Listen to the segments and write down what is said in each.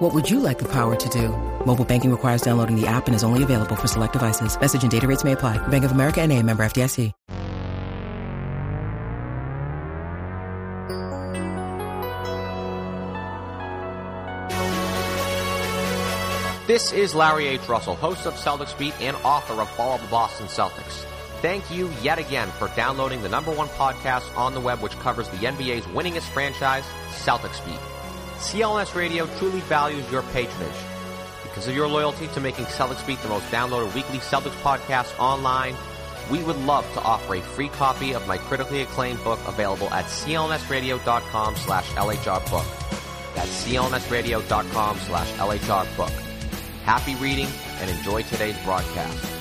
What would you like the power to do? Mobile banking requires downloading the app and is only available for select devices. Message and data rates may apply. Bank of America and a member FDIC. This is Larry H. Russell, host of Celtics Beat and author of Follow the Boston Celtics. Thank you yet again for downloading the number one podcast on the web which covers the NBA's winningest franchise, Celtics Beat. CLNS Radio truly values your patronage. Because of your loyalty to making Celtics Beat the most downloaded weekly Celtics podcast online, we would love to offer a free copy of my critically acclaimed book available at clnsradio.com slash lhrbook. That's clnsradio.com slash lhrbook. Happy reading and enjoy today's broadcast.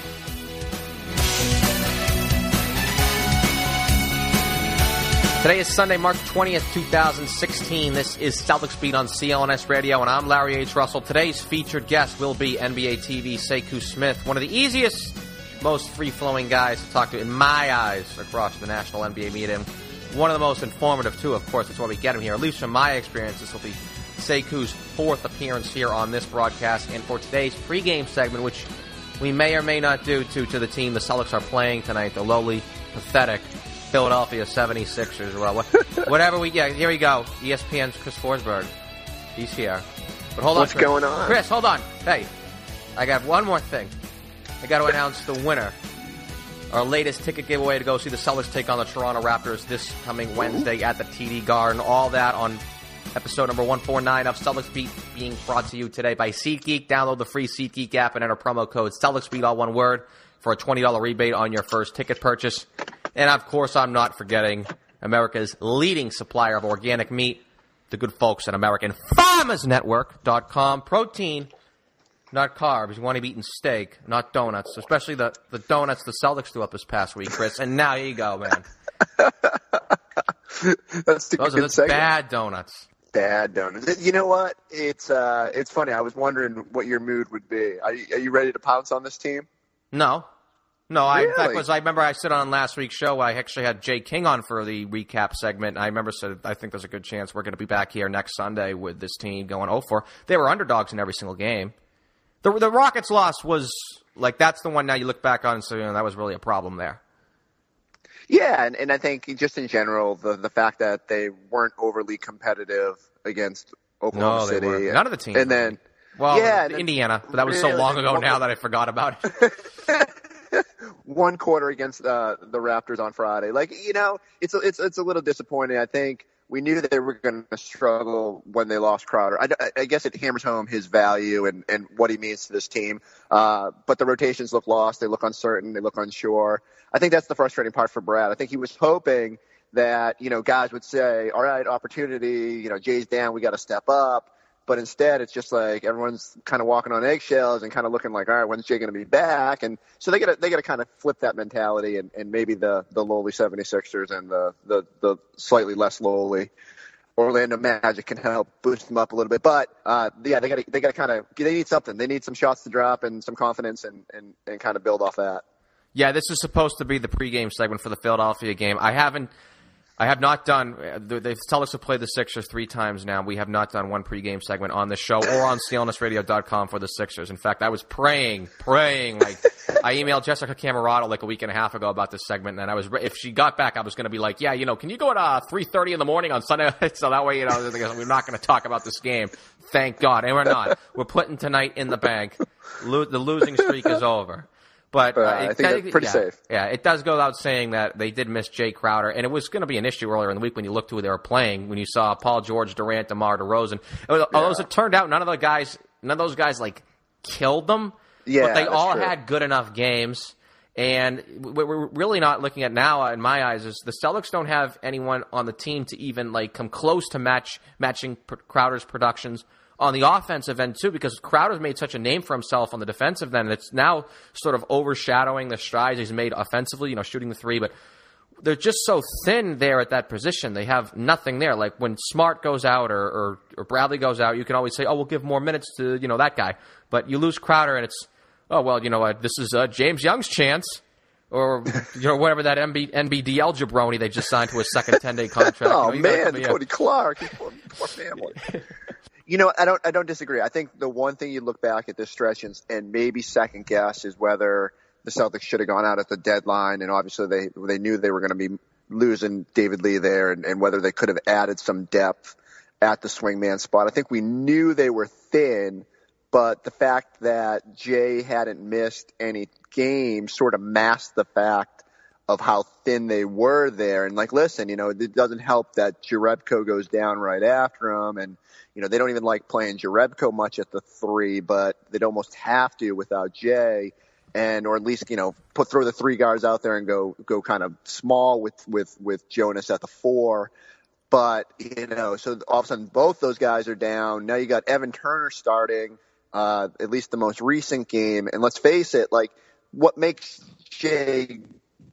Today is Sunday, March 20th, 2016. This is Celtics Beat on CLNS Radio, and I'm Larry H. Russell. Today's featured guest will be NBA TV Sekou Smith, one of the easiest, most free-flowing guys to talk to, in my eyes, across the national NBA media. One of the most informative, too, of course. That's why we get him here. At least from my experience, this will be Sekou's fourth appearance here on this broadcast. And for today's pregame segment, which we may or may not do to, to the team the Celtics are playing tonight, the lowly, pathetic Philadelphia 76ers. Well, whatever we, yeah, here we go. ESPN's Chris Forsberg. He's here. But hold What's on. What's going on? Chris, hold on. Hey, I got one more thing. I got to announce the winner. Our latest ticket giveaway to go see the Celtics take on the Toronto Raptors this coming Wednesday at the TD Garden. All that on episode number 149 of Celtics Beat being brought to you today by SeatGeek. Download the free SeatGeek app and enter promo code Celtics Beat, all one word, for a $20 rebate on your first ticket purchase. And of course, I'm not forgetting America's leading supplier of organic meat, the good folks at AmericanFarmersNetwork.com. Protein, not carbs. You want to be eating steak, not donuts, especially the, the donuts the Celtics threw up this past week, Chris. And now here you go, man. That's the Those are the bad donuts. Bad donuts. You know what? It's uh, it's funny. I was wondering what your mood would be. Are you, are you ready to pounce on this team? No. No, I in fact was I remember I said on last week's show I actually had Jay King on for the recap segment. And I remember said I think there's a good chance we're going to be back here next Sunday with this team going 0-4. They were underdogs in every single game. The the Rockets loss was like that's the one now you look back on and say you know, that was really a problem there. Yeah, and, and I think just in general, the the fact that they weren't overly competitive against Oklahoma No, City, weren't. None of the teams and were. then Well, Yeah, Indiana, but that was so long ago now that I forgot about it. one quarter against uh, the Raptors on Friday. Like you know, it's a, it's it's a little disappointing. I think we knew that they were going to struggle when they lost Crowder. I, I guess it hammers home his value and and what he means to this team. Uh, but the rotations look lost. They look uncertain. They look unsure. I think that's the frustrating part for Brad. I think he was hoping that you know guys would say, "All right, opportunity. You know, Jay's down. We got to step up." But instead, it's just like everyone's kind of walking on eggshells and kind of looking like, all right, when's Jay going to be back? And so they got to they got to kind of flip that mentality, and, and maybe the the lowly 76ers and the the the slightly less lowly Orlando Magic can help boost them up a little bit. But uh, yeah, they got they got to kind of they need something. They need some shots to drop and some confidence, and and and kind of build off that. Yeah, this is supposed to be the pregame segment for the Philadelphia game. I haven't, I have not done. They tell us to play the Sixers three times now. We have not done one pregame segment on the show or on CLNSRadio.com for the Sixers. In fact, I was praying, praying. Like I emailed Jessica Camerato like a week and a half ago about this segment, and I was if she got back, I was going to be like, yeah, you know, can you go at uh, three thirty in the morning on Sunday, so that way you know we're not going to talk about this game. Thank God, and we're not. We're putting tonight in the bank. Lo- the losing streak is over. But Uh, uh, I think they're pretty yeah, safe. Yeah, it does go without saying that they did miss Jay Crowder, and it was going to be an issue earlier in the week when you looked who they were playing. When you saw Paul George, Durant, DeMar DeRozan, was- although as it turned out, none of the guys, none of those guys like killed them. Yeah, but they all true. had good enough games. And what we're really not looking at now, in my eyes, is the Celtics don't have anyone on the team to even like come close to match matching Crowder's productions on the offensive end too, because Crowder's made such a name for himself on the defensive end. It's now sort of overshadowing the strides he's made offensively. You know, shooting the three, but they're just so thin there at that position. They have nothing there. Like when Smart goes out or, or, or Bradley goes out, you can always say, "Oh, we'll give more minutes to you know that guy." But you lose Crowder, and it's, "Oh well, you know what? This is uh, James Young's chance." or you know whatever that MB, NBDL jabroni they just signed to a second ten day contract. oh you know, man, Coty Clarke, poor, poor family. you know, I don't, I don't disagree. I think the one thing you look back at this stretch and, and maybe second guess is whether the Celtics should have gone out at the deadline, and obviously they they knew they were going to be losing David Lee there, and, and whether they could have added some depth at the swingman spot. I think we knew they were thin but the fact that Jay hadn't missed any games sort of masked the fact of how thin they were there. And like, listen, you know, it doesn't help that Jerebko goes down right after him. And, you know, they don't even like playing Jerebko much at the three, but they'd almost have to without Jay. And, or at least, you know, put, throw the three guards out there and go, go kind of small with, with, with Jonas at the four. But, you know, so all of a sudden both those guys are down. Now you got Evan Turner starting uh, at least the most recent game. And let's face it, like what makes Jay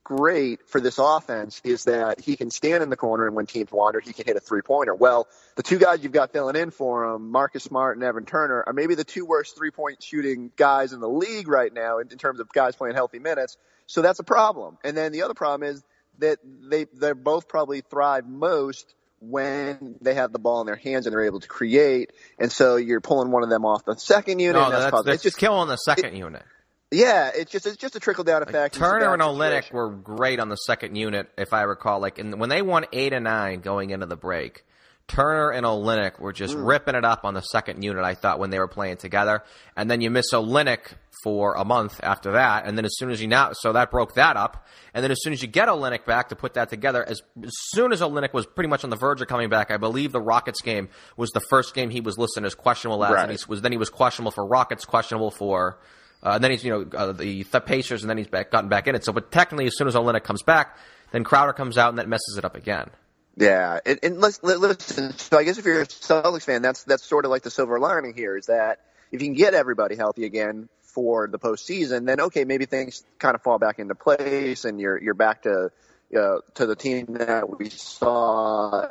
great for this offense is that he can stand in the corner and when teams wander, he can hit a three pointer. Well, the two guys you've got filling in for him, Marcus Smart and Evan Turner, are maybe the two worst three point shooting guys in the league right now in, in terms of guys playing healthy minutes. So that's a problem. And then the other problem is that they, they both probably thrive most when they have the ball in their hands and they're able to create. And so you're pulling one of them off the second unit. No, that's, that's, that's just killing the second it, unit. Yeah, it's just it's just a trickle down effect. Like Turner and Olynyk were great on the second unit, if I recall. Like in, when they won eight and nine going into the break, Turner and Olynyk were just mm. ripping it up on the second unit. I thought when they were playing together, and then you miss Olynyk for a month after that, and then as soon as you now, so that broke that up, and then as soon as you get Olynyk back to put that together, as, as soon as Olynyk was pretty much on the verge of coming back, I believe the Rockets game was the first game he was listed as questionable as, right. and he was then he was questionable for Rockets, questionable for. Uh, and then he's, you know, uh, the, the Pacers, and then he's back, gotten back in it. So, but technically, as soon as Olynyk comes back, then Crowder comes out, and that messes it up again. Yeah, and, and listen. So I guess if you're a Celtics fan, that's that's sort of like the silver lining here is that if you can get everybody healthy again for the postseason, then okay, maybe things kind of fall back into place, and you're you're back to uh, to the team that we saw,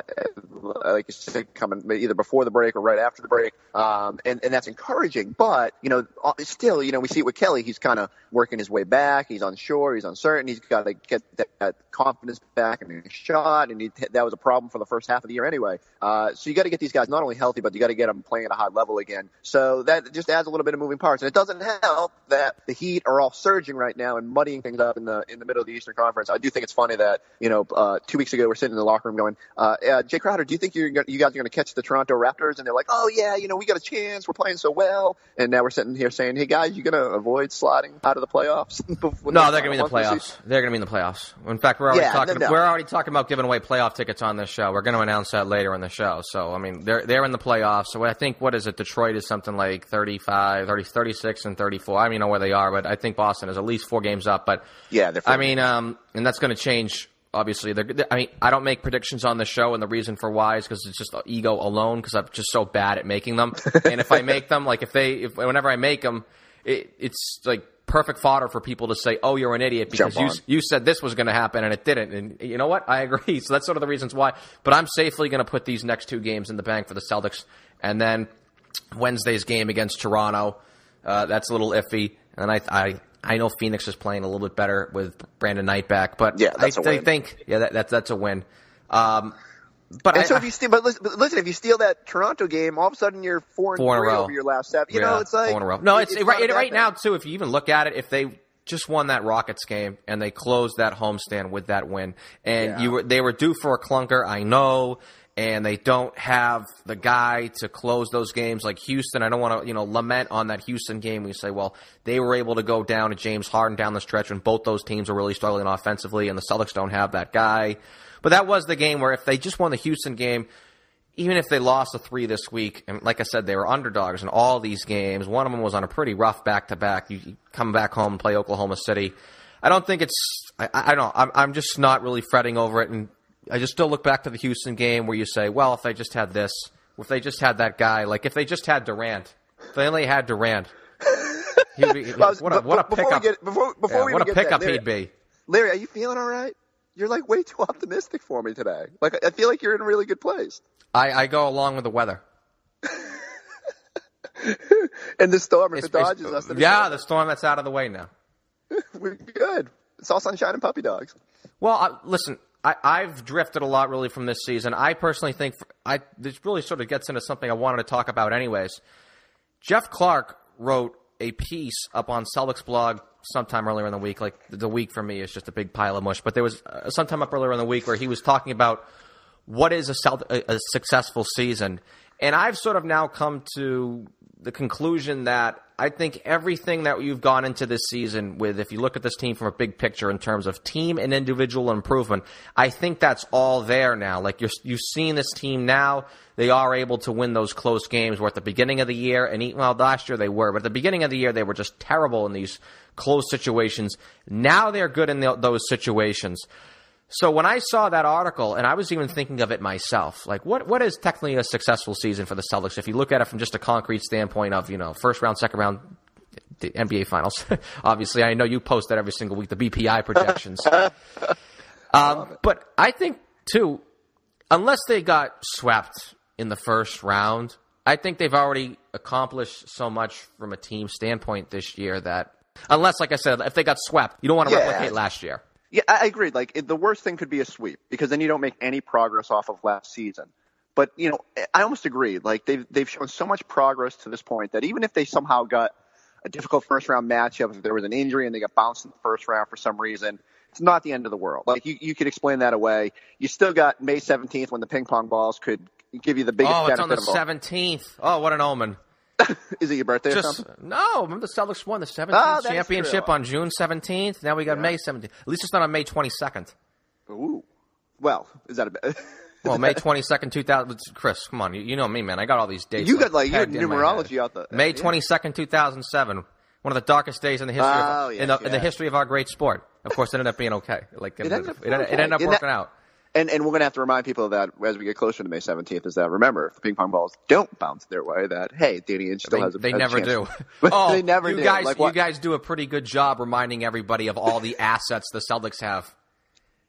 like you said, coming either before the break or right after the break, um, and, and that's encouraging. But you know, uh, still, you know, we see it with Kelly. He's kind of working his way back. He's unsure. He's uncertain. He's got to get that, that confidence back in his shot, and he, that was a problem for the first half of the year anyway. Uh, so you got to get these guys not only healthy, but you got to get them playing at a high level again. So that just adds a little bit of moving parts, and it doesn't help that the Heat are all surging right now and muddying things up in the in the middle of the Eastern Conference. I do think it's funny that that, you know, uh, two weeks ago we're sitting in the locker room going, uh, uh, Jay Crowder, do you think you're, gonna, you guys are going to catch the Toronto Raptors? And they're like, oh yeah, you know, we got a chance. We're playing so well. And now we're sitting here saying, hey guys, you're going to avoid sliding out of the playoffs? no, they're going to be in the playoffs. They're going to be in the playoffs. In fact, we're already yeah, talking. No, no. We're already talking about giving away playoff tickets on this show. We're going to announce that later in the show. So I mean, they're they're in the playoffs. So I think what is it? Detroit is something like 35, 30, 36 and 34. I don't even know where they are, but I think Boston is at least four games up. But yeah, they're. I mean, um, and that's going to change obviously. They're, I mean I don't make predictions on the show and the reason for why is because it's just ego alone because I'm just so bad at making them. And if I make them like if they if whenever I make them it, it's like perfect fodder for people to say oh you're an idiot because you you said this was going to happen and it didn't. And you know what? I agree. So that's sort of the reasons why. But I'm safely going to put these next two games in the bank for the Celtics. And then Wednesday's game against Toronto uh, that's a little iffy. And I, I I know Phoenix is playing a little bit better with Brandon Knight back, but yeah, I, I think yeah, that, that's that's a win. Um, but and I, so if you steal, but listen, but listen, if you steal that Toronto game, all of a sudden you're four and four three in a row. over your last seven. You yeah, know, it's like four in a row. No, it's, it's right, right now too. If you even look at it, if they just won that Rockets game and they closed that homestand with that win, and yeah. you were they were due for a clunker. I know and they don't have the guy to close those games like Houston. I don't want to, you know, lament on that Houston game. We say, well, they were able to go down to James Harden down the stretch when both those teams are really struggling offensively, and the Celtics don't have that guy. But that was the game where if they just won the Houston game, even if they lost a three this week, and like I said, they were underdogs in all these games. One of them was on a pretty rough back to back. You come back home and play Oklahoma City. I don't think it's. I, I don't know. I'm, I'm just not really fretting over it, and I just still look back to the Houston game where you say, well, if they just had this, if they just had that guy. Like if they just had Durant, if they only had Durant. He'd be, what a, what a pickup! Get, before, before yeah, we what a pickup Larry, he'd be. Larry, are you feeling all right? You're like way too optimistic for me today. Like I feel like you're in a really good place. I, I go along with the weather. and the storm, if It's- it dodges us, yeah, the storm that's out of the way now. we're good. It's all sunshine and puppy dogs. Well, I, listen, I, I've drifted a lot really from this season. I personally think I this really sort of gets into something I wanted to talk about, anyways. Jeff Clark wrote a piece up on Celtics blog sometime earlier in the week. Like the week for me is just a big pile of mush, but there was uh, sometime up earlier in the week where he was talking about what is a, Celt- a, a successful season, and I've sort of now come to the conclusion that I think everything that you've gone into this season with, if you look at this team from a big picture in terms of team and individual improvement, I think that's all there now. Like you're, you've seen this team now, they are able to win those close games. Where at the beginning of the year, and well, last year they were, but at the beginning of the year they were just terrible in these close situations. Now they're good in the, those situations. So when I saw that article, and I was even thinking of it myself, like what what is technically a successful season for the Celtics if you look at it from just a concrete standpoint of you know first round, second round, the NBA Finals. Obviously, I know you post that every single week, the BPI projections. um, but I think too, unless they got swept in the first round, I think they've already accomplished so much from a team standpoint this year that unless, like I said, if they got swept, you don't want to Yeah. replicate last year. Yeah, I agree. Like it, the worst thing could be a sweep because then you don't make any progress off of last season. But you know, I almost agree. Like they've they've shown so much progress to this point that even if they somehow got a difficult first round matchup, if there was an injury and they got bounced in the first round for some reason, it's not the end of the world. Like you, you could explain that away. You still got May 17th when the ping pong balls could give you the biggest Oh, it's benefit on the seventeenth. Oh, what an omen! Is it your birthday or something? no. Remember the Celtics won the seventeenth Oh, championship on June seventeenth. Now we got May seventeenth. At least it's not on May twenty second. Ooh. Well, is that a bit? Well, May twenty second, two thousand. Chris, come on, you, you know me, man. I got all these dates. You got, like, you got pegged in numerology out the- uh, May twenty second, two thousand seven. One of the darkest days in the history Oh, of yes, in, the, in the history of our great sport. Of course, it ended up being okay. Like it, ended up it, ended, okay. it ended up working that- out. And and we're gonna have to remind people of that as we get closer to May 17th. Is that remember if the ping pong balls don't bounce their way, that hey, Danny still They, has a they has a never chance. do. Oh, they never you do. guys, Like you guys do a pretty good job reminding everybody of all the assets the Celtics have.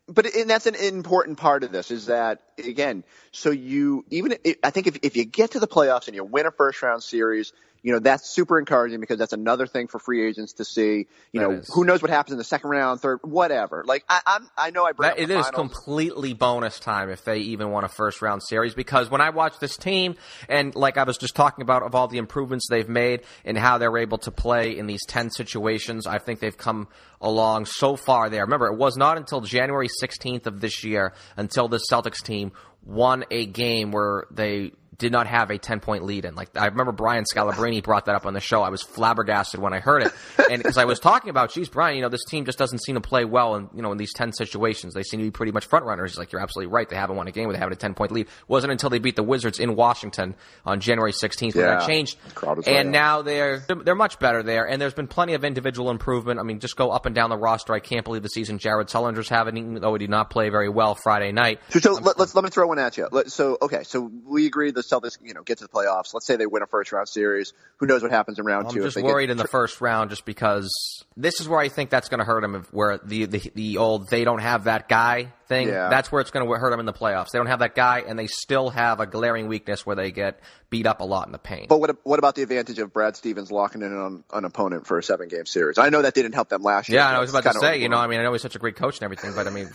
but and that's an important part of this is that again so you even i think if, if you get to the playoffs and you win a first round series you know that's super encouraging because that's another thing for free agents to see you That know is. who knows what happens in the second round third whatever like i i'm i know i bring That, it is finals. completely bonus time if they even won a first round series because when I watch this team and like I was just talking about of all the improvements they've made and how they're able to play in these 10 situations, I think they've come along so far there. Remember, it was not until January 16th of this year until the Celtics team won a game where they did not have a 10 point lead in. Like I remember Brian Scalabrine brought that up on the show. I was flabbergasted when I heard it. And because I was talking about, geez, Brian, you know, this team just doesn't seem to play well in, you know, in these 10 situations. They seem to be pretty much front runners. He's like, you're absolutely right. They haven't won a game where they have a 10 point lead. It wasn't until they beat the Wizards in Washington on January 16th when that changed. And right. now they're, they're much better there. And there's been plenty of individual improvement. I mean, just go up and down the roster. I can't believe the season Jared Sullinger's having, even though he did not play very well Friday night. So, so um, let, let's let me throw one at you. Let, so okay, so we agree the this, you know, get to the playoffs. Let's say they win a first round series. Who knows what happens in round I'm two? if just worried get, in the first round, just because this is where I think that's going to hurt them. Where the, the the old they don't have that guy thing, Yeah. that's where it's going to hurt them in the playoffs. They don't have that guy, and they still have a glaring weakness where they get beat up a lot in the paint. But what what about the advantage of Brad Stevens locking in on an opponent for a seven game series? I know that didn't help them last year. yeah, I was about to say, you know. I mean, I know he's such a great coach and everything, but I mean,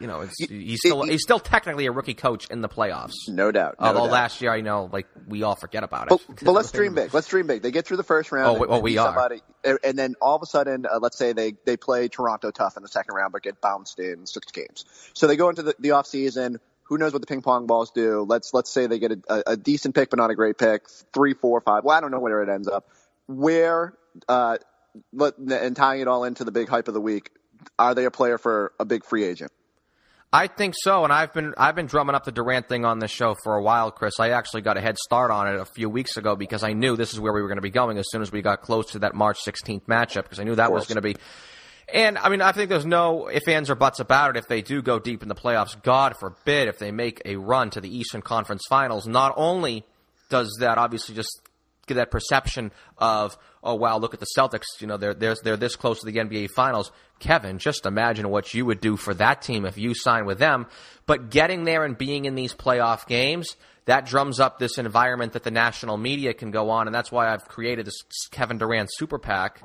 you know, it's, he's still he's still technically a rookie coach in the playoffs. no doubt. No Although doubt. last year, I know, like we all forget about it. But, but let's dream big. Let's dream big. They get through the first round. Oh, they- we- oh, we are. somebody, and- and then all of a sudden, uh, let's say they they play Toronto tough in the second round, but get bounced in six games. So they go into the, the off season. Who knows what the ping pong balls do? Let's let's say they get a, a, a decent pick, but not a great pick. Three, four, five. Well, I don't know where it ends up. Where uh, let, and tying it all into the big hype of the week. Are they a player for a big free agent? I think so, and I've been I've been drumming up the Durant thing on this show for a while, Chris. I actually got a head start on it a few weeks ago because I knew this is where we were going to be going as soon as we got close to that March 16th matchup because I knew that was going to be. And I mean, I think there's no ifs, ands, or buts about it. If they do go deep in the playoffs, God forbid if they make a run to the Eastern Conference Finals, not only does that obviously just get that perception of oh wow look at the Celtics you know they're they're they're this close to the NBA finals. Kevin just imagine what you would do for that team if you signed with them. But getting there and being in these playoff games that drums up this environment that the national media can go on. And that's why I've created this Kevin Durant super PAC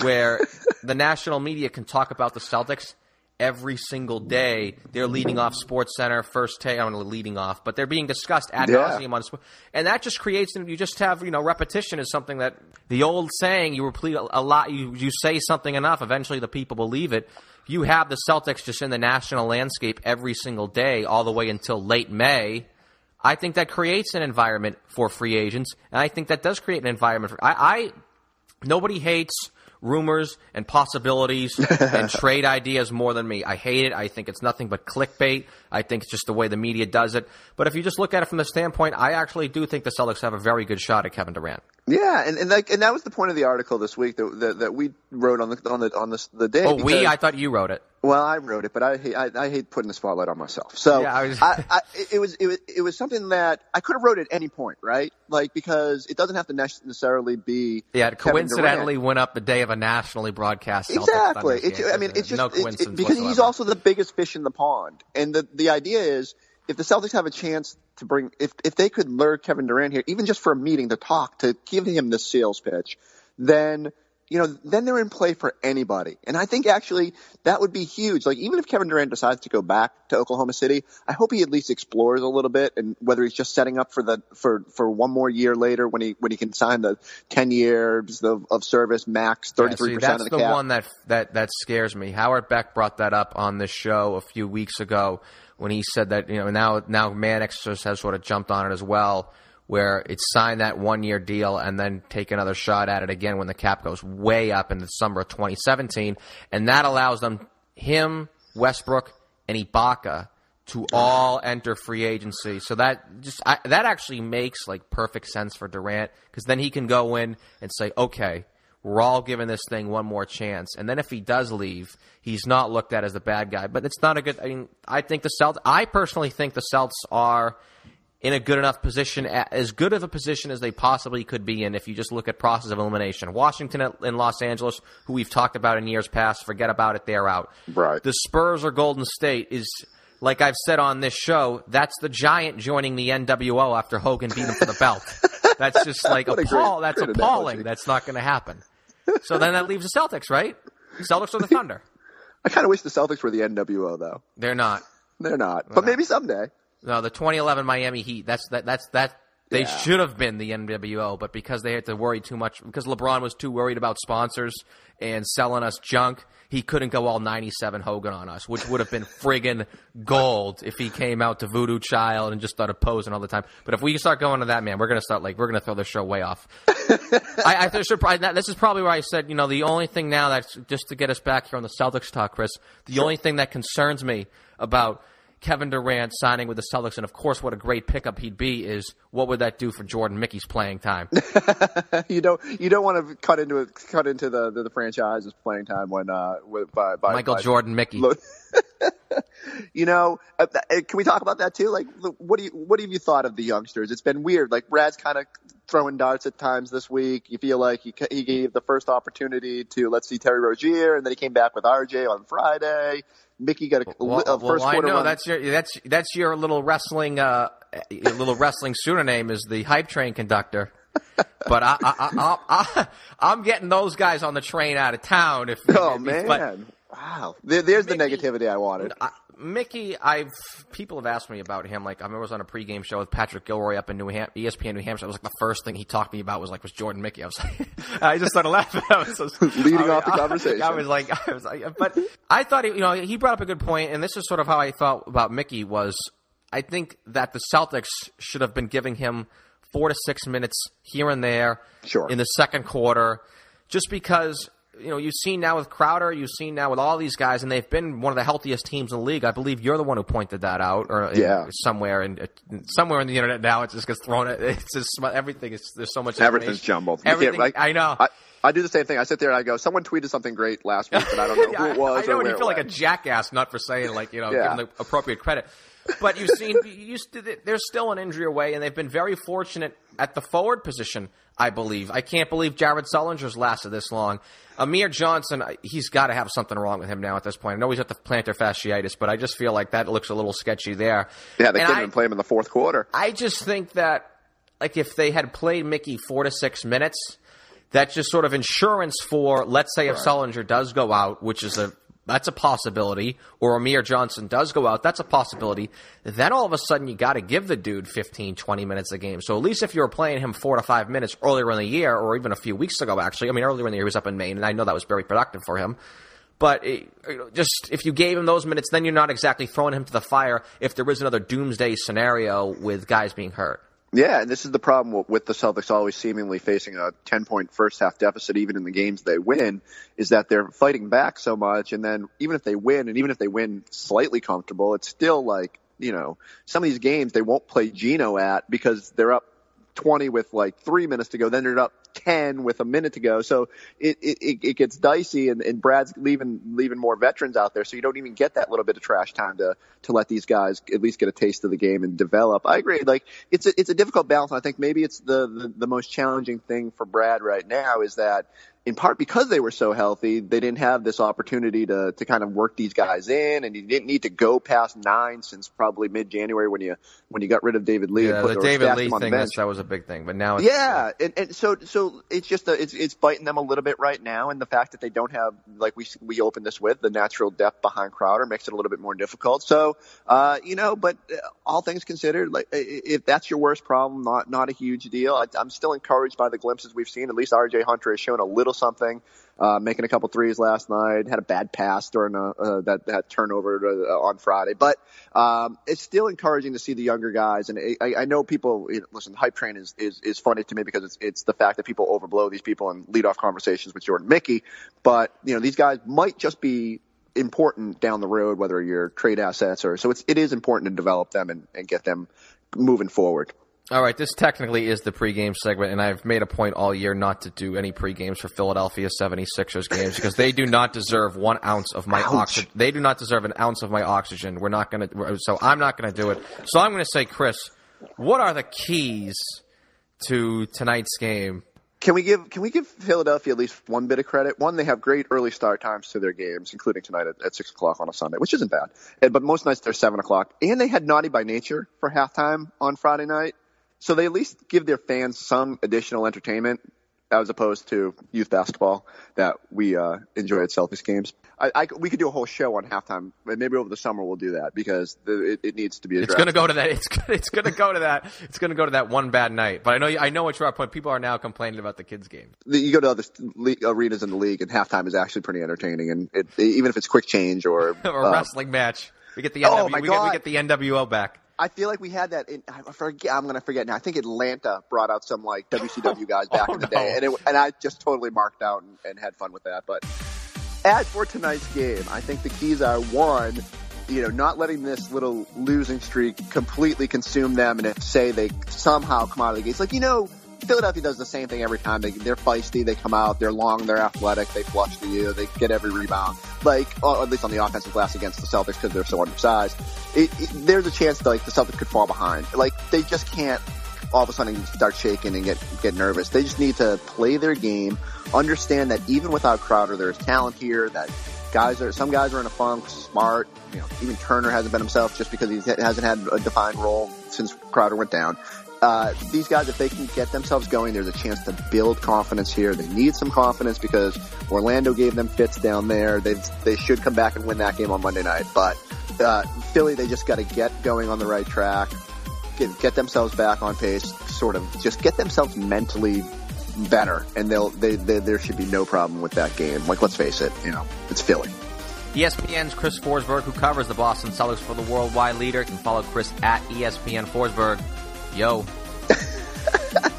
where the national media can talk about the Celtics every single day. They're leading off Sports Center, first take. I don't leading off, but they're being discussed ad Yeah. nauseum on sport, and that just creates. You just have you know repetition is something that the old saying you repeat a lot. You you say something enough, eventually the people believe it. You have the Celtics just in the national landscape every single day, all the way until late May. I think that creates an environment for free agents, and I think that does create an environment for. I, I nobody hates rumors and possibilities and trade ideas more than me. I hate it. I think it's nothing but clickbait. I think it's just the way the media does it. But if you just look at it from the standpoint, I actually do think the Celtics have a very good shot at Kevin Durant. Yeah, and and, like, and that was the point of the article this week that that, that we wrote on the on the on the, the day. Oh, we? I thought you wrote it. Well, I wrote it, but I hate I, I hate putting the spotlight on myself. So Yeah, I was- I, I, it was it was it was something that I could have wrote at any point, right? Like because it doesn't have to necessarily be Yeah, it coincidentally went up the day of a nationally broadcast. Celtics Exactly. Game. I mean, it's just no it- it- because he's also the biggest fish in the pond, and the the idea is if the Celtics have a chance to bring if if they could lure Kevin Durant here, even just for a meeting to talk to give him the sales pitch, then. You know, then they're in play for anybody. And I think actually that would be huge. Like even if Kevin Durant decides to go back to Oklahoma City, I hope he at least explores a little bit and whether he's just setting up for the for for one more year later when he when he can sign the 10 years of, of service max 33% Yeah, see, of that's the the cap. one that that that scares me. Howard Beck brought that up on this show a few weeks ago when he said that you know now now just has sort of jumped on it as well, where it's signed that one year deal and then take another shot at it again when the cap goes way up in the summer of 2017, and that allows them him Westbrook and Ibaka to all enter free agency. So that just I, that actually makes like perfect sense for Durant because then he can go in and say, okay, we're all giving this thing one more chance. And then if he does leave, he's not looked at as the bad guy. But it's not a good. I mean, I think the Celtics. I personally think the Celtics are in a good enough position, as good of a position as they possibly could be in if you just look at process of elimination. Washington and Los Angeles, who we've talked about in years past, forget about it, they're out. Right. The Spurs or Golden State is, like I've said on this show, that's the Giant joining the NWO after Hogan beat him for the belt. That's just like What a great- That's appalling. analogy. That's not going to happen. So then that leaves the Celtics, right? Celtics or the Thunder? I kind of wish the Celtics were the NWO though. They're not. They're not, but maybe someday. No, the 2011 Miami Heat. That's that. That's that. They Yeah. should have been the NWO, but because they had to worry too much, because LeBron was too worried about sponsors and selling us junk, he couldn't go all 97 Hogan on us, which would have been friggin' gold if he came out to Voodoo Child and just started posing all the time. But if we start going to that, man, we're gonna start like we're gonna throw the show way off. I, I think should probably, that, this is probably where I said, you know, the only thing now that's just to get us back here on the Celtics talk, Chris. The only thing that concerns me about Kevin Durant signing with the Celtics, and of course, what a great pickup he'd be, is what would that do for Jordan Mickey's playing time? you don't you don't want to cut into it, cut into the, the the franchise's playing time when uh with, by, by Michael by- Jordan Mickey. You know, uh, uh, can we talk about that too? Like, what do you what have you thought of the youngsters? It's been weird. Like, Brad's kind of throwing darts at times this week. You feel like he he gave the first opportunity to let's see Terry Rozier, and then he came back with RJ on Friday. Mickey got a, Well, a well, I quarter know run. that's your that's that's your little wrestling uh, your little wrestling pseudonym is the hype train conductor. But I, I, I, I, I'm getting those guys on the train out of town. If oh if- man, but- wow! There, there's the negativity I wanted. I, Mickey, I've people have asked me about him. Like I remember I was on a pregame show with Patrick Gilroy up in New Ham- ESPN New Hampshire. It was like the first thing he talked to me about was like was Jordan Mickey. I was like, I just started laughing. I was Leading I was- off the conversation. I, was like, I was like, but I thought he, you know he brought up a good point, and this is sort of how I felt about Mickey was. I think that the Celtics should have been giving him four to six minutes here and there Sure. in the second quarter, just because you know you've seen now with Crowder, you've seen now with all these guys, and they've been one of the healthiest teams in the league. I believe you're the one who pointed that out, or in- Yeah. somewhere in uh, somewhere in the internet now. It just gets thrown. It's just everything is there's so much. Everything's jumbled. You Everything like, I know. I, I do the same thing. I sit there and I go, someone tweeted something great last week, but I don't know yeah, who it was. I, know or when you feel like a jackass nut for saying like you know Yeah. them the appropriate credit. But you've seen you, st- there's still an injury away, and they've been very fortunate at the forward position. I believe. I can't believe Jared Sullinger's lasted this long. Amir Johnson, he's got to have something wrong with him now at this point. I know he's got the plantar fasciitis, but I just feel like that looks a little sketchy there. Yeah, they And couldn't I- even play him in the fourth quarter. I just think that, like, if they had played Mickey four to six minutes, that's just sort of insurance for, let's say, if Sullinger does go out, which is a that's a possibility, or Amir Johnson does go out, that's a possibility. Then all of a sudden, you got to give the dude 15, 20 minutes a game. So at least if you were playing him four to five minutes earlier in the year, or even a few weeks ago, actually, I mean, earlier in the year he was up in Maine, and I know that was very productive for him. But eh, it, know, just if you gave him those minutes, then you're not exactly throwing him to the fire if there is another doomsday scenario with guys being hurt. Yeah, and this is the problem with- the Celtics always seemingly facing a 10 point first half deficit, even in the games they win, is that they're fighting back so much. And then even if they win, and even if they win slightly comfortable, it's still like, you know, some of these games they won't play Gino at because they're up 20 with like three minutes to go. Then they're up 10 with a minute to go. So it, it, it gets dicey and, and Brad's leaving, leaving more veterans out there. So you don't even get that little bit of trash time to, to let these guys at least get a taste of the game and develop. I agree. Like it's a, it's a difficult balance. I think maybe it's the, the, the most challenging thing for Brad right now is that in part because they were so healthy, they didn't have this opportunity to, to kind of work these guys in and you didn't need to go past nine since probably mid January when you, when you got rid of David Lee. Yeah, and put, the David Lee him on the thing, that was a big thing. But now Yeah, and, and so so it's just a, it's it's biting them a little bit right now, and the fact that they don't have like we we opened this with the natural depth behind Crowder makes it a little bit more difficult. So uh, you know, but uh, all things considered, like if that's your worst problem, not not a huge deal. I, I'm still encouraged by the glimpses we've seen. At least R.J. Hunter has shown a little something. Uh, making a couple threes last night, had a bad pass during a, uh, that that turnover uh, on Friday, but um, it's still encouraging to see the younger guys. And I, I know people you know, listen. Hype train is, is is funny to me because it's it's the fact that people overblow these people and lead off conversations with Jordan Mickey. But you know these guys might just be important down the road, whether you're trade assets or so. It's it is important to develop them and, and get them moving forward. All right, this technically is the pregame segment, and I've made a point all year not to do any pregames for Philadelphia 76ers games because they do not deserve one ounce of my oxygen. They do not deserve an ounce of my oxygen. We're not going to, so I'm not going to do it. So I'm going to say, Chris, what are the keys to tonight's game? Can we give Can we give Philadelphia at least one bit of credit? One, they have great early start times to their games, including tonight at, at six o'clock on a Sunday, which isn't bad. And, but most nights they're seven o'clock, and they had Naughty by Nature for halftime on Friday night, so they at least give their fans some additional entertainment as opposed to youth basketball that we uh, enjoy at Celtics games. I, I, we could do a whole show on halftime. Maybe over the summer we'll do that because the, it, it needs to be addressed. It's going to go to that. It's it's going to go to that. It's going to go to that one bad night. But I know I know what you're point. People are now complaining about the kids game you go to other le- arenas in the league, and halftime is actually pretty entertaining. And it, even if it's quick change or a uh, wrestling match. We get the Oh, NW, my we, get, we get the NWO back. I feel like we had that. In, I forget. I'm gonna forget now. I think Atlanta brought out some like WCW guys oh, back Oh, in the no. day, and it, and I just totally marked out and, and had fun with that. But as for tonight's game, I think the keys are one, you know, not letting this little losing streak completely consume them, and if say they somehow come out of the gates, like you know. Philadelphia does the same thing every time. They, they're feisty. They come out. They're long. They're athletic. They flush to you. They get every rebound. Like, or at least on the offensive glass against the Celtics because they're so undersized. It, it, there's a chance that like the Celtics could fall behind. Like they just can't all of a sudden start shaking and get get nervous. They just need to play their game, understand that even without Crowder, there's talent here. That guys are some guys are in a funk. Smart, you know, even Turner hasn't been himself just because he hasn't had a defined role since Crowder went down. Uh, these guys, if they can get themselves going, there's a chance to build confidence here. They need some confidence because Orlando gave them fits down there. They they should come back and win that game on Monday night. But uh, Philly, they just got to get going on the right track, get get themselves back on pace, sort of just get themselves mentally better, and they'll they, they there should be no problem with that game. Like let's face it, you know, it's Philly. ESPN's Chris Forsberg, who covers the Boston Celtics for the worldwide leader, can follow Chris at ESPN Forsberg. Yo,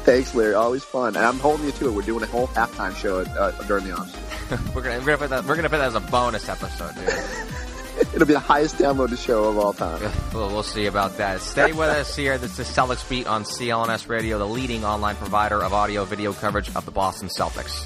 Thanks, Larry. Always fun, and I'm holding you to it. We're doing a whole halftime show uh, during the offs. we're gonna we're gonna put that we're gonna put that as a bonus episode, dude. It'll be the highest downloaded show of all time. we'll, we'll see about that. Stay with us here. This is Celtics Beat on CLNS Radio, the leading online provider of audio video coverage of the Boston Celtics.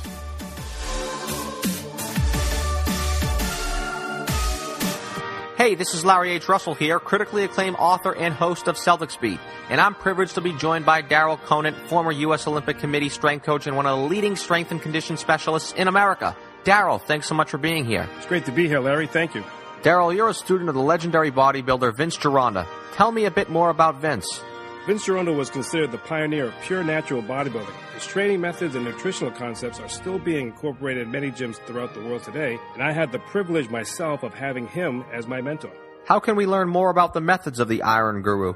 Hey, this is Larry H. Russell here, critically acclaimed author and host of Celtics Beat, and I'm privileged to be joined by Daryl Conant, former U.S. Olympic Committee strength coach and one of the leading strength and condition specialists in America. Daryl, thanks so much for being here. It's great to be here, Larry. Thank you. Daryl, you're a student of the legendary bodybuilder Vince Gironda. Tell me a bit more about Vince. Vince Gironda was considered the pioneer of pure natural bodybuilding. His training methods and nutritional concepts are still being incorporated in many gyms throughout the world today, and I had the privilege myself of having him as my mentor. How can we learn more about the methods of the Iron Guru?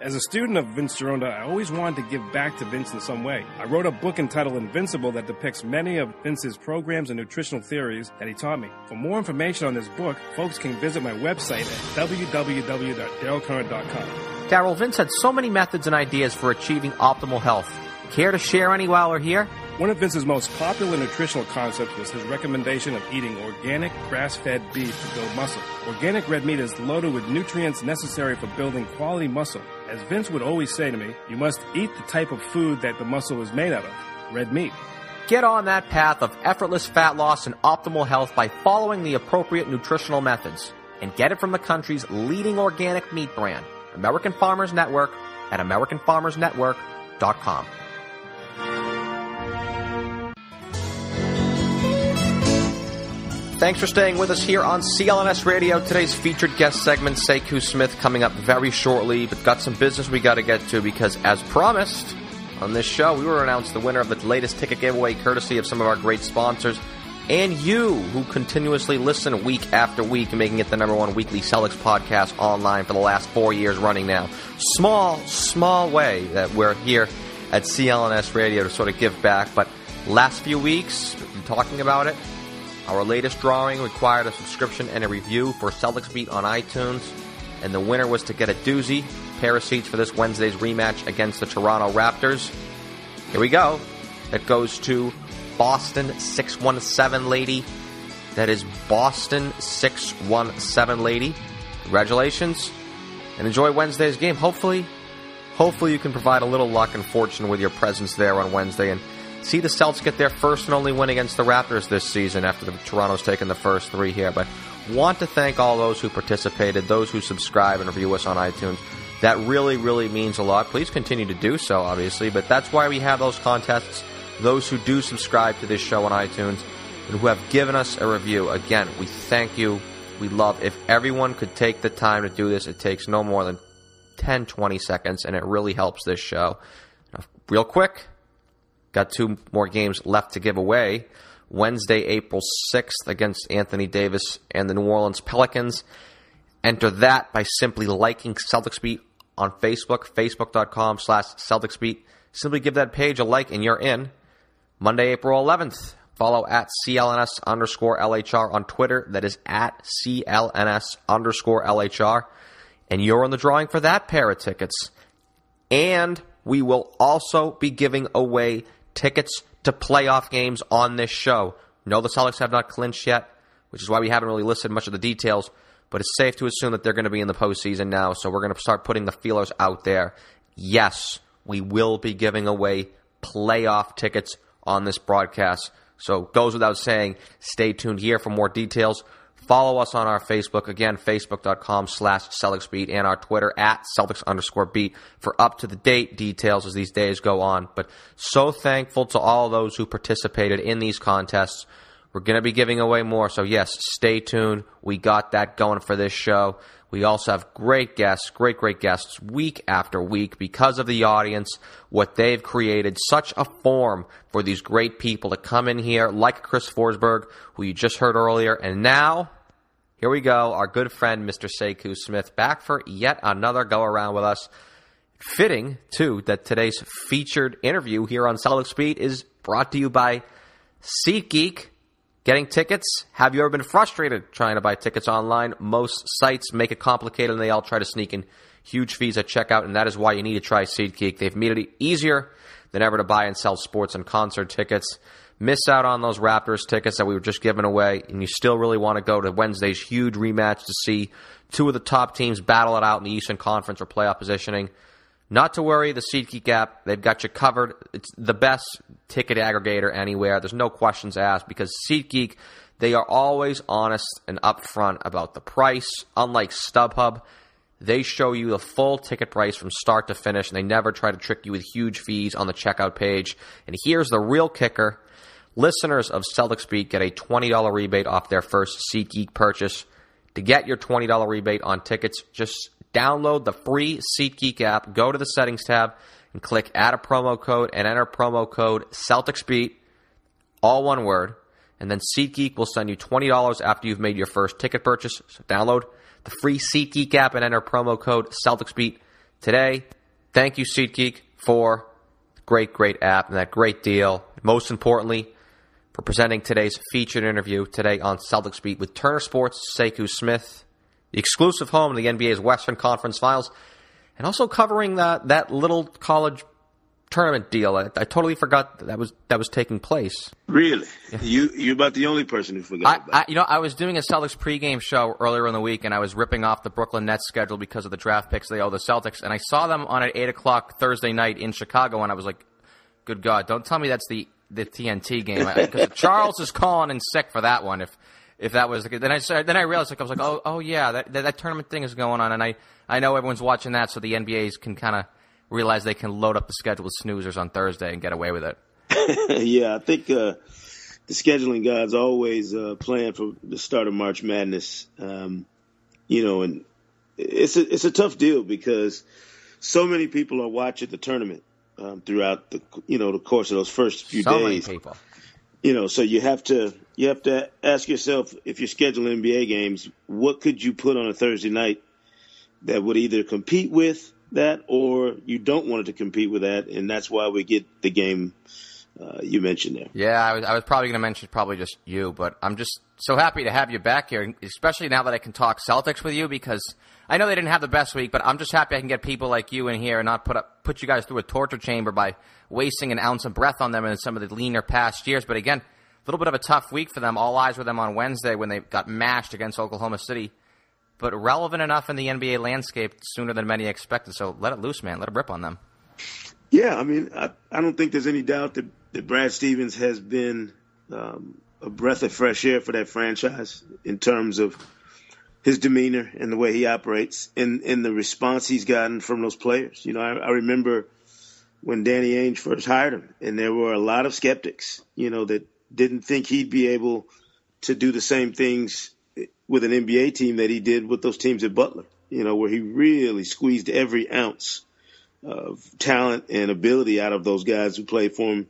As a student of Vince Gironda, I always wanted to give back to Vince in some way. I wrote a book entitled Invincible that depicts many of Vince's programs and nutritional theories that he taught me. For more information on this book, folks can visit my website at www.darylconant.com. Daryl, Vince had so many methods and ideas for achieving optimal health. Care to share any while we're here? One of Vince's most popular nutritional concepts was his recommendation of eating organic, grass fed beef to build muscle. Organic red meat is loaded with nutrients necessary for building quality muscle. As Vince would always say to me, you must eat the type of food that the muscle is made out of red meat. Get on that path of effortless fat loss and optimal health by following the appropriate nutritional methods. And get it from the country's leading organic meat brand, American Farmers Network, at AmericanFarmersNetwork.com. Thanks for staying with us here on CLNS Radio. Today's featured guest segment, Sekou Smith, coming up very shortly, but got some business we got to get to because, as promised on this show, we will announce the winner of the latest ticket giveaway courtesy of some of our great sponsors and you who continuously listen week after week, making it the number one weekly Celtics podcast online for the last four years running now. Small, small way that we're here at CLNS Radio to sort of give back, but last few weeks, we've been talking about it. Our latest drawing required a subscription and a review for Celtics Beat on iTunes, and the winner was to get a doozy, pair of seats for this Wednesday's rematch against the Toronto Raptors. Here we go. It goes to Boston 617 lady. That is Boston 617 lady. Congratulations and enjoy Wednesday's game. Hopefully, hopefully you can provide a little luck and fortune with your presence there on Wednesday and see the Celtics get their first and only win against the Raptors this season after the Toronto's taken the first three here. But want to thank all those who participated, those who subscribe and review us on iTunes. That really, really means a lot. Please continue to do so, obviously, but that's why we have those contests. Those who do subscribe to this show on iTunes and who have given us a review, again, we thank you. We love. If everyone could take the time to do this, it takes no more than 10, 20 seconds, and it really helps this show. Real quick, Got two more games left to give away. Wednesday, April 6th against Anthony Davis and the New Orleans Pelicans. Enter that by simply liking Celtics Beat on Facebook, facebook.com slash Celtics Beat. Simply give that page a like and you're in. Monday, April 11th. Follow at CLNS underscore LHR on Twitter. That is at CLNS underscore LHR. And you're in the drawing for that pair of tickets. And we will also be giving away tickets to playoff games on this show. No, the Celtics have not clinched yet, which is why we haven't really listed much of the details, but it's safe to assume that they're going to be in the postseason now, so we're going to start putting the feelers out there. Yes, we will be giving away playoff tickets on this broadcast. So, goes without saying, stay tuned here for more details. Follow us on our Facebook, again, facebook.com slash Celtics Beat, and our Twitter at Celtics underscore beat for up to the date details as these days go on. But so thankful to all those who participated in these contests. We're going to be giving away more, so yes, stay tuned. We got that going for this show. We also have great guests, great, great guests week after week because of the audience, what they've created, such a form for these great people to come in here, like Chris Forsberg, who you just heard earlier. And now, here we go, our good friend, Mr. Sekou Smith, back for yet another go around with us. Fitting, too, that today's featured interview here on Celtics Beat is brought to you by SeatGeek. Getting tickets? Have you ever been frustrated trying to buy tickets online? Most sites make it complicated and they all try to sneak in huge fees at checkout, and that is why you need to try SeatGeek. They've made it easier than ever to buy and sell sports and concert tickets. Miss out on those Raptors tickets that we were just giving away, and you still really want to go to Wednesday's huge rematch to see two of the top teams battle it out in the Eastern Conference or playoff positioning. Not to worry, the SeatGeek app, they've got you covered. It's the best ticket aggregator anywhere. There's no questions asked because SeatGeek, They are always honest and upfront about the price. Unlike StubHub, they show you the full ticket price from start to finish, and they never try to trick you with huge fees on the checkout page. And here's the real kicker listeners of Celtics Beat get a $20 rebate off their first SeatGeek purchase. To get your $20 rebate on tickets, just download the free SeatGeek app, go to the settings tab, and click add a promo code and enter promo code CelticsBeat, all one word and then SeatGeek will send you $20 after you've made your first ticket purchase. So download the free SeatGeek app and enter promo code CelticsBeat today. Thank you, SeatGeek, for great, great app and that great deal. Most importantly, for presenting today's featured interview today on Celtics Beat with Turner Sports' Sekou Smith, the exclusive home of the NBA's Western Conference Finals, and also covering that, that little college tournament deal. I, I, totally forgot that, was that was taking place. Really? Yeah. You you're about the only person who forgot. I, I, you know, I was doing a Celtics pregame show earlier in the week, and I was ripping off the Brooklyn Nets schedule because of the draft picks they owe the Celtics, and I saw them on at eight o'clock Thursday night in Chicago, and I was like, "Good God, don't tell me that's the the TNT game." Because Charles is calling in sick for that one. If if that was then I then I realized like I was like, "Oh oh yeah, that that, that tournament thing is going on," and I I know everyone's watching that, so the NBA's can kind of realize they can load up the schedule with snoozers on Thursday and get away with it. yeah, I think uh, the scheduling gods always uh, plan for the start of March Madness. Um, you know, and it's a it's a tough deal because so many people are watching the tournament um, throughout the you know the course of those first few so days. Many people. You know, so you have to you have to ask yourself if you're scheduling NBA games, what could you put on a Thursday night that would either compete with that or you don't want it to compete with that, and that's why we get the game uh, you mentioned there. Yeah, I was, I was probably going to mention probably just you, but I'm just so happy to have you back here, especially now that I can talk Celtics with you because I know they didn't have the best week, but I'm just happy I can get people like you in here and not put up put you guys through a torture chamber by wasting an ounce of breath on them in some of the leaner past years. But again, a little bit of a tough week for them. All eyes were them on Wednesday when they got mashed against Oklahoma City but relevant enough in the NBA landscape sooner than many expected. So let it loose, man. Let it rip on them. Yeah, I mean, I, I don't think there's any doubt that, that Brad Stevens has been um, a breath of fresh air for that franchise in terms of his demeanor and the way he operates and, and the response he's gotten from those players. You know, I, I remember when Danny Ainge first hired him, and there were a lot of skeptics, you know, that didn't think he'd be able to do the same things with an NBA team that he did with those teams at Butler, you know, where he really squeezed every ounce of talent and ability out of those guys who played for him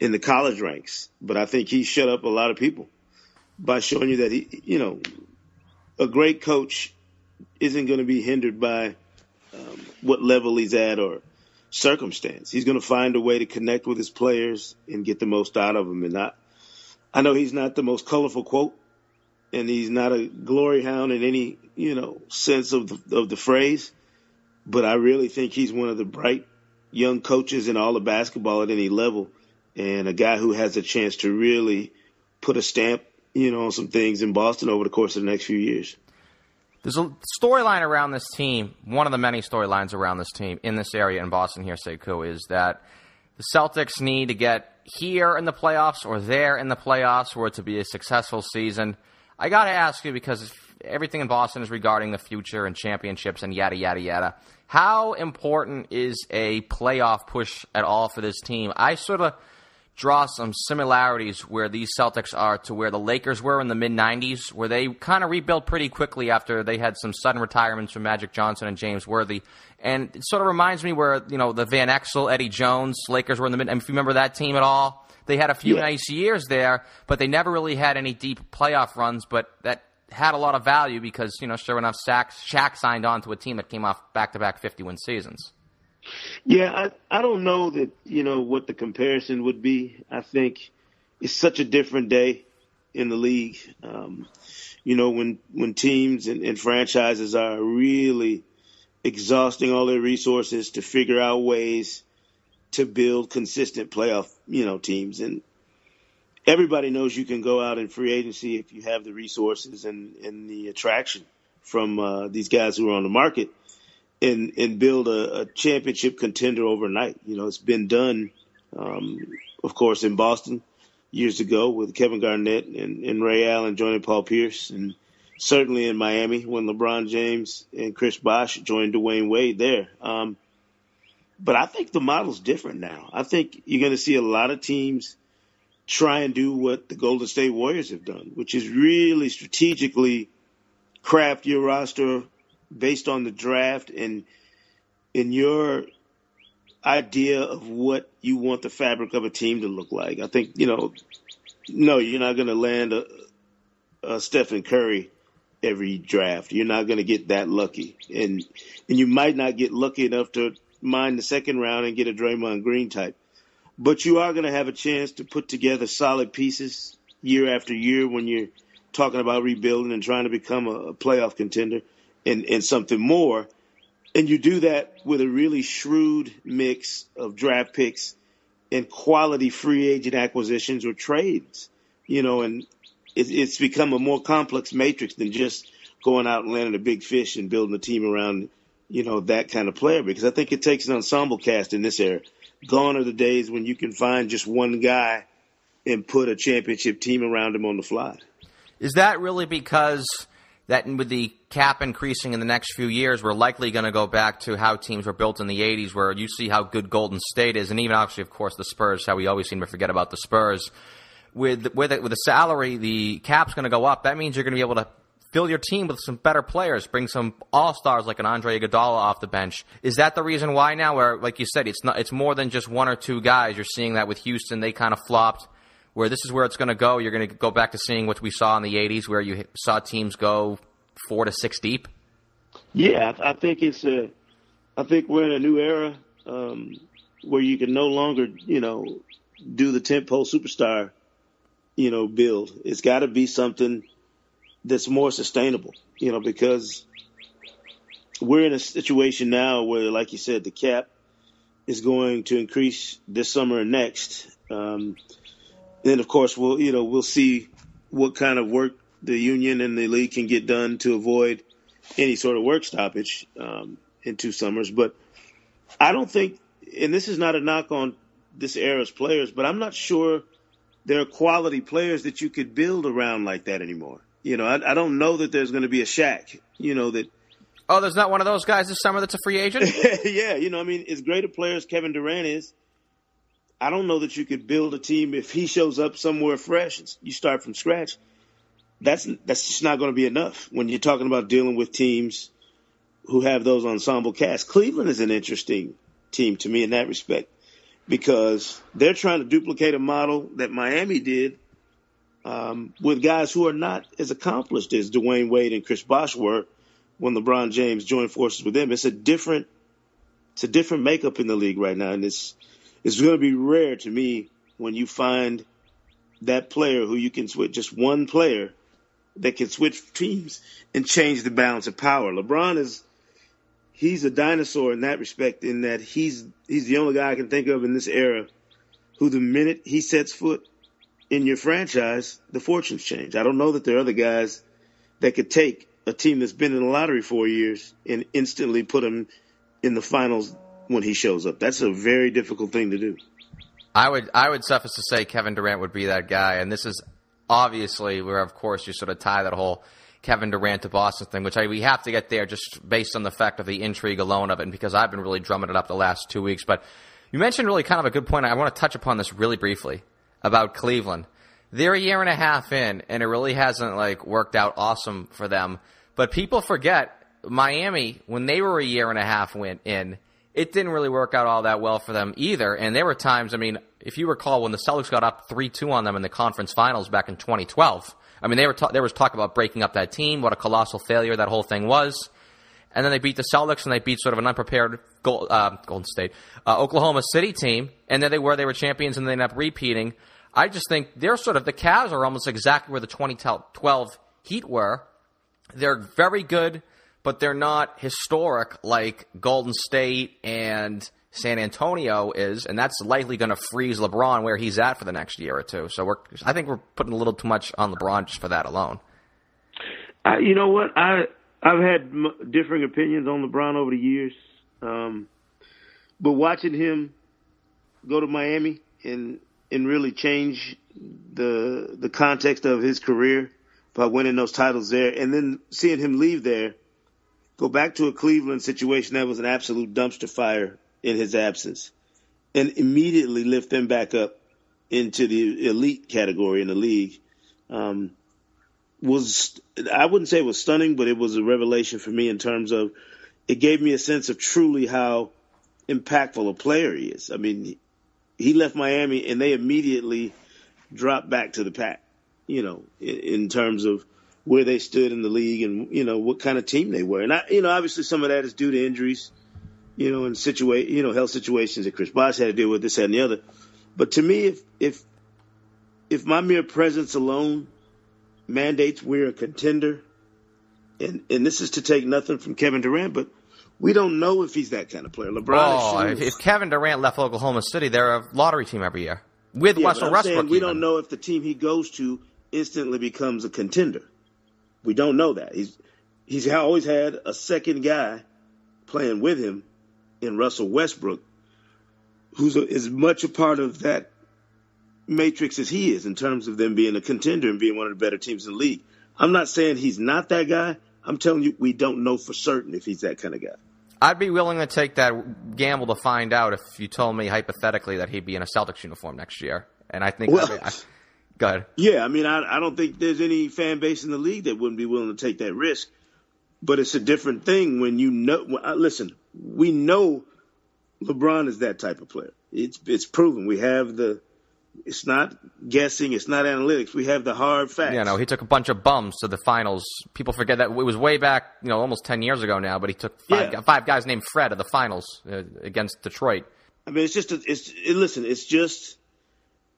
in the college ranks. But I think he shut up a lot of people by showing you that he, you know, a great coach isn't going to be hindered by um, what level he's at or circumstance. He's going to find a way to connect with his players and get the most out of them. And I, I know he's not the most colorful quote and he's not a glory hound in any you know sense of the, of the phrase. But I really think he's one of the bright young coaches in all of basketball at any level, and a guy who has a chance to really put a stamp, you know, some things in Boston over the course of the next few years. There's a storyline around this team. One of the many storylines around this team in this area in Boston here, Sekou, is that the Celtics need to get here in the playoffs or there in the playoffs for it to be a successful season. I got to ask you because everything in Boston is regarding the future and championships and yada, yada, yada. How important is a playoff push at all for this team? I sort of draw some similarities where these Celtics are to where the Lakers were in the mid 90s, where they kind of rebuilt pretty quickly after they had some sudden retirements from Magic Johnson and James Worthy. And it sort of reminds me where, you know, the Van Exel, Eddie Jones, Lakers were in the mid. If you remember that team at all, they had a few yeah. nice years there, but they never really had any deep playoff runs. But that had a lot of value because you know, sure enough, Shaq, Shaq signed on to a team that came off back-to-back 50-win seasons. Yeah, I I don't know that you know what the comparison would be. I think it's such a different day in the league. Um, you know, when when teams and, and franchises are really exhausting all their resources to figure out ways to build consistent playoff, you know, teams. And everybody knows you can go out in free agency if you have the resources and, and the attraction from uh, these guys who are on the market and and build a, a championship contender overnight. You know, it's been done, um, of course, in Boston years ago with Kevin Garnett and, and Ray Allen joining Paul Pierce, and certainly in Miami when LeBron James and Chris Bosh joined Dwyane Wade there. Um, but I think the model's different now. I think you're going to see a lot of teams try and do what the Golden State Warriors have done, which is really strategically craft your roster based on the draft and in your idea of what you want the fabric of a team to look like. I think, you know, no, you're not going to land a, a Stephen Curry every draft. You're not going to get that lucky. And, and you might not get lucky enough to mine the second round and get a Draymond Green type. But you are going to have a chance to put together solid pieces year after year when you're talking about rebuilding and trying to become a, a playoff contender and, and something more. And you do that with a really shrewd mix of draft picks and quality free agent acquisitions or trades, you know, and it, it's become a more complex matrix than just going out and landing a big fish and building a team around, you know, that kind of player. Because I think it takes an ensemble cast in this era. Gone are the days when you can find just one guy and put a championship team around him on the fly. Is that really because that with the cap increasing in the next few years, we're likely going to go back to how teams were built in the 80s, where you see how good Golden State is, and even obviously, of course, the Spurs, how we always seem to forget about the Spurs. With, with, with the salary, the cap's going to go up. That means you're going to be able to fill your team with some better players, bring some all stars like an Andre Iguodala off the bench. Is that the reason why now? Where, like you said, it's not, it's more than just one or two guys. You're seeing that with Houston, they kind of flopped where this is where it's going to go. You're going to go back to seeing what we saw in the 80s, where you saw teams go four to six deep. Yeah, I think it's a. I think we're in a new era um, where you can no longer, you know, do the tentpole superstar, you know, build. It's got to be something that's more sustainable, you know, because we're in a situation now where, like you said, the cap is going to increase this summer and next. Um, then of course we'll you know we'll see what kind of work the union and the league can get done to avoid any sort of work stoppage um, in two summers. But I don't think, and this is not a knock on this era's players, but I'm not sure there are quality players that you could build around like that anymore. You know, I, I don't know that there's going to be a Shaq. You know that. Oh, there's not one of those guys this summer that's a free agent. yeah, you know, I mean, as great a player as Kevin Durant is, I don't know that you could build a team if he shows up somewhere fresh. You start from scratch. That's that's just not going to be enough when you're talking about dealing with teams who have those ensemble casts. Cleveland is an interesting team to me in that respect because they're trying to duplicate a model that Miami did um, with guys who are not as accomplished as Dwyane Wade and Chris Bosh were when LeBron James joined forces with them. It's a different it's a different makeup in the league right now, and it's it's going to be rare to me when you find that player who you can switch just one player that can switch teams and change the balance of power. LeBron is he's a dinosaur in that respect in that he's he's the only guy I can think of in this era who the minute he sets foot in your franchise, the fortunes change. I don't know that there are other guys that could take a team that's been in the lottery four years and instantly put them in the finals when he shows up. That's a very difficult thing to do. I would I would suffice to say Kevin Durant would be that guy, and this is obviously where of course you sort of tie that whole Kevin Durant to Boston thing, which I, we have to get there just based on the fact of the intrigue alone of it, and because I've been really drumming it up the last two weeks. But you mentioned really kind of a good point. I want to touch upon this really briefly about Cleveland. They're a year and a half in, and it really hasn't like worked out awesome for them. But people forget Miami when they were a year and a half went in it didn't really work out all that well for them either. And there were times, I mean, if you recall, when the Celtics got up 3 2 on them in the conference finals back in 2012, I mean, they were ta- there was talk about breaking up that team, what a colossal failure that whole thing was. And then they beat the Celtics and they beat sort of an unprepared Gold, uh, Golden State, uh, Oklahoma City team. And then they were, they were champions and they ended up repeating. I just think they're sort of, the Cavs are almost exactly where the 2012 Heat were. They're very good but they're not historic like Golden State and San Antonio is, and that's likely going to freeze LeBron where he's at for the next year or two. So we're, I think we're putting a little too much on LeBron just for that alone. Uh, you know what? I I've had m- differing opinions on LeBron over the years, um, but watching him go to Miami and and really change the the context of his career by winning those titles there, and then seeing him leave there, go back to a Cleveland situation that was an absolute dumpster fire in his absence, and immediately lift them back up into the elite category in the league. Um, was I wouldn't say it was stunning, but it was a revelation for me in terms of it gave me a sense of truly how impactful a player he is. I mean, he left Miami and they immediately dropped back to the pack, you know, in, in terms of where they stood in the league and, you know, what kind of team they were. And I, you know, obviously some of that is due to injuries, you know, and situate, you know, health situations that Chris Bosh had to deal with this, that, and the other. But to me, if, if, if my mere presence alone mandates we're a contender, and, and this is to take nothing from Kevin Durant, but we don't know if he's that kind of player. LeBron. Oh, if, if, Kevin Durant left Oklahoma City, they're a lottery team every year with yeah, Russell Westbrook. we don't know if the team he goes to instantly becomes a contender. We don't know that. He's he's always had a second guy playing with him in Russell Westbrook, who's a, as much a part of that matrix as he is in terms of them being a contender and being one of the better teams in the league. I'm not saying he's not that guy. I'm telling you, we don't know for certain if he's that kind of guy. I'd be willing to take that gamble to find out if you told me hypothetically that he'd be in a Celtics uniform next year. And I think, well, I, go ahead. Yeah, I mean, I, I don't think there's any fan base in the league that wouldn't be willing to take that risk. But it's a different thing when you know. Listen, we know LeBron is that type of player. It's it's proven. We have the it's not guessing. It's not analytics. We have the hard facts. Yeah, no, he took a bunch of bums to the finals. People forget that it was way back, you know, almost ten years ago now. But he took five, yeah. five guys named Fred to the finals uh, against Detroit. I mean, it's just a, it's it, listen. It's just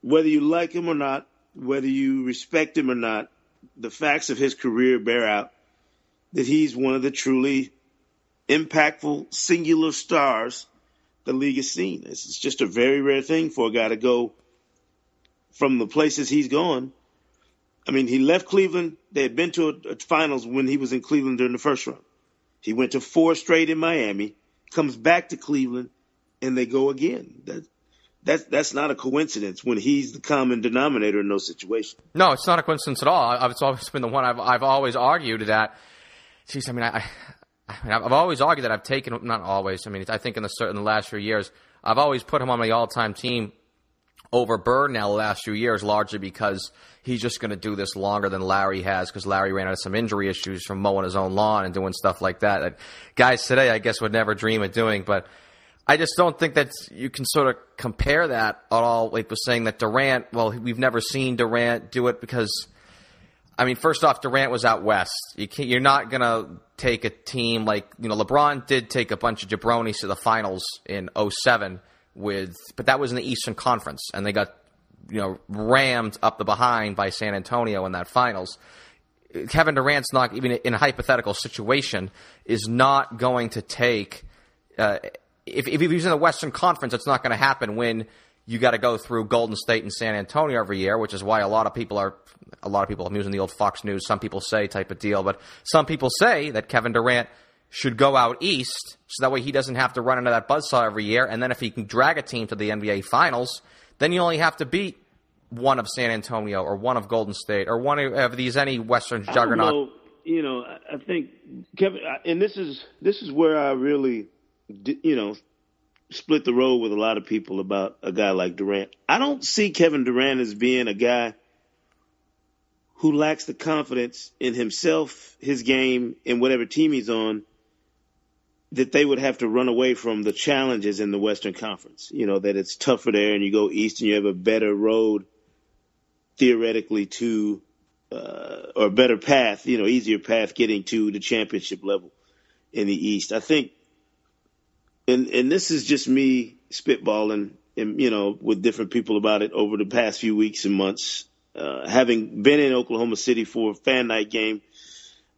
whether you like him or not, whether you respect him or not, the facts of his career bear out that he's one of the truly impactful singular stars the league has seen. It's just a very rare thing for a guy to go from the places he's gone. I mean, he left Cleveland. They had been to a, a finals when he was in Cleveland during the first round. He went to four straight in Miami, comes back to Cleveland, and they go again. That, that's that's not a coincidence when he's the common denominator in those situations. No, it's not a coincidence at all. I've, it's always been the one I've I've always argued that. Geez, I mean, I, I mean, I've always argued that I've taken not always. I mean, I think in the certain the last few years, I've always put him on my all-time team over Bird now the last few years, largely because he's just going to do this longer than Larry has because Larry ran out of some injury issues from mowing his own lawn and doing stuff like that that guys today, I guess, would never dream of doing. But I just don't think that you can sort of compare that at all. Like was saying that Durant, well, we've never seen Durant do it because. I mean, first off, Durant was out west. You you're not to take a team like, you know, LeBron did take a bunch of jabronis to the finals in 07 with, but that was in the Eastern Conference, and they got you know rammed up the behind by San Antonio in that finals. Kevin Durant's not even in a hypothetical situation is not going to take. Uh, if, if he's in the Western Conference, it's not going to happen when you got to go through Golden State and San Antonio every year, which is why a lot of people are a lot of people I'm using the old Fox News. Some people say type of deal, but some people say that Kevin Durant should go out east so that way he doesn't have to run into that buzzsaw every year. And then if he can drag a team to the NBA Finals, then you only have to beat one of San Antonio or one of Golden State or one of these any Western juggernaut. Know, you know, I think Kevin, and this is this is where I really, you know, split the road with a lot of people about a guy like Durant. I don't see Kevin Durant as being a guy who lacks the confidence in himself, his game, and whatever team he's on that they would have to run away from the challenges in the Western Conference. You know, that it's tougher there and you go east and you have a better road theoretically to, uh, or better path, you know, easier path getting to the championship level in the East. I think, and, and this is just me spitballing and, you know, with different people about it over the past few weeks and months. Uh, having been in Oklahoma City for a fan night game,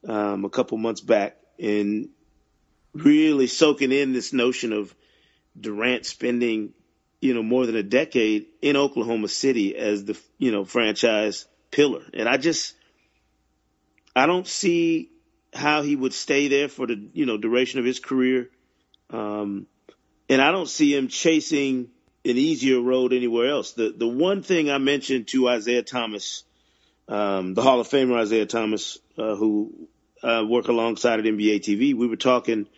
um, a couple months back and really soaking in this notion of Durant spending, you know, more than a decade in Oklahoma City as the, you know, franchise pillar. And I just, I don't see how he would stay there for the, you know, duration of his career. Um, and I don't see him chasing an easier road anywhere else. The the one thing I mentioned to Isiah Thomas, um, the Hall of Famer Isiah Thomas, uh, who uh, work alongside at NBA TV, we were talking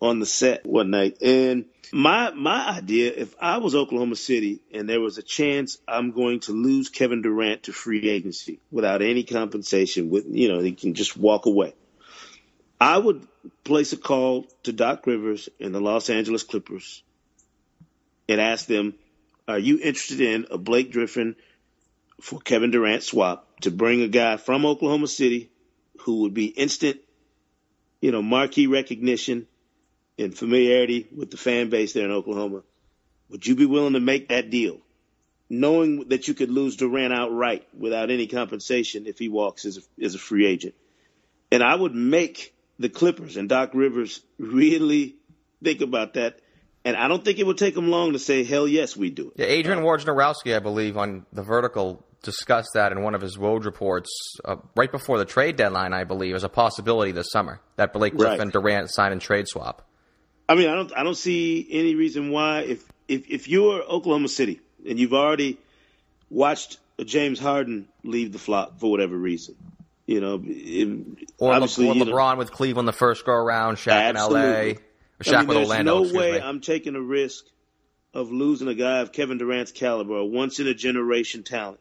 on the set one night, and my my idea, if I was Oklahoma City and there was a chance I'm going to lose Kevin Durant to free agency without any compensation, with you know he can just walk away, I would place a call to Doc Rivers and the Los Angeles Clippers and ask them, "Are you interested in a Blake Griffin for Kevin Durant swap to bring a guy from Oklahoma City who would be instant, you know, marquee recognition?" and familiarity with the fan base there in Oklahoma, would you be willing to make that deal, knowing that you could lose Durant outright without any compensation if he walks as a, as a free agent? And I would make the Clippers and Doc Rivers really think about that. And I don't think it would take them long to say, hell yes, we do it. Yeah, Adrian Wojnarowski, I believe, on The Vertical discussed that in one of his Woj reports uh, right before the trade deadline, I believe, as a possibility this summer that Blake Griffin right. Durant sign and trade swap. I mean, I don't I don't see any reason why if if if you're Oklahoma City and you've already watched James Harden leave the flock for whatever reason, you know, it, or, Le- or LeBron know, with Cleveland the first go around, Shaq absolutely. in L.A. or Shaq I mean, with Orlando. no way me. I'm taking a risk of losing a guy of Kevin Durant's caliber, a once in a generation talent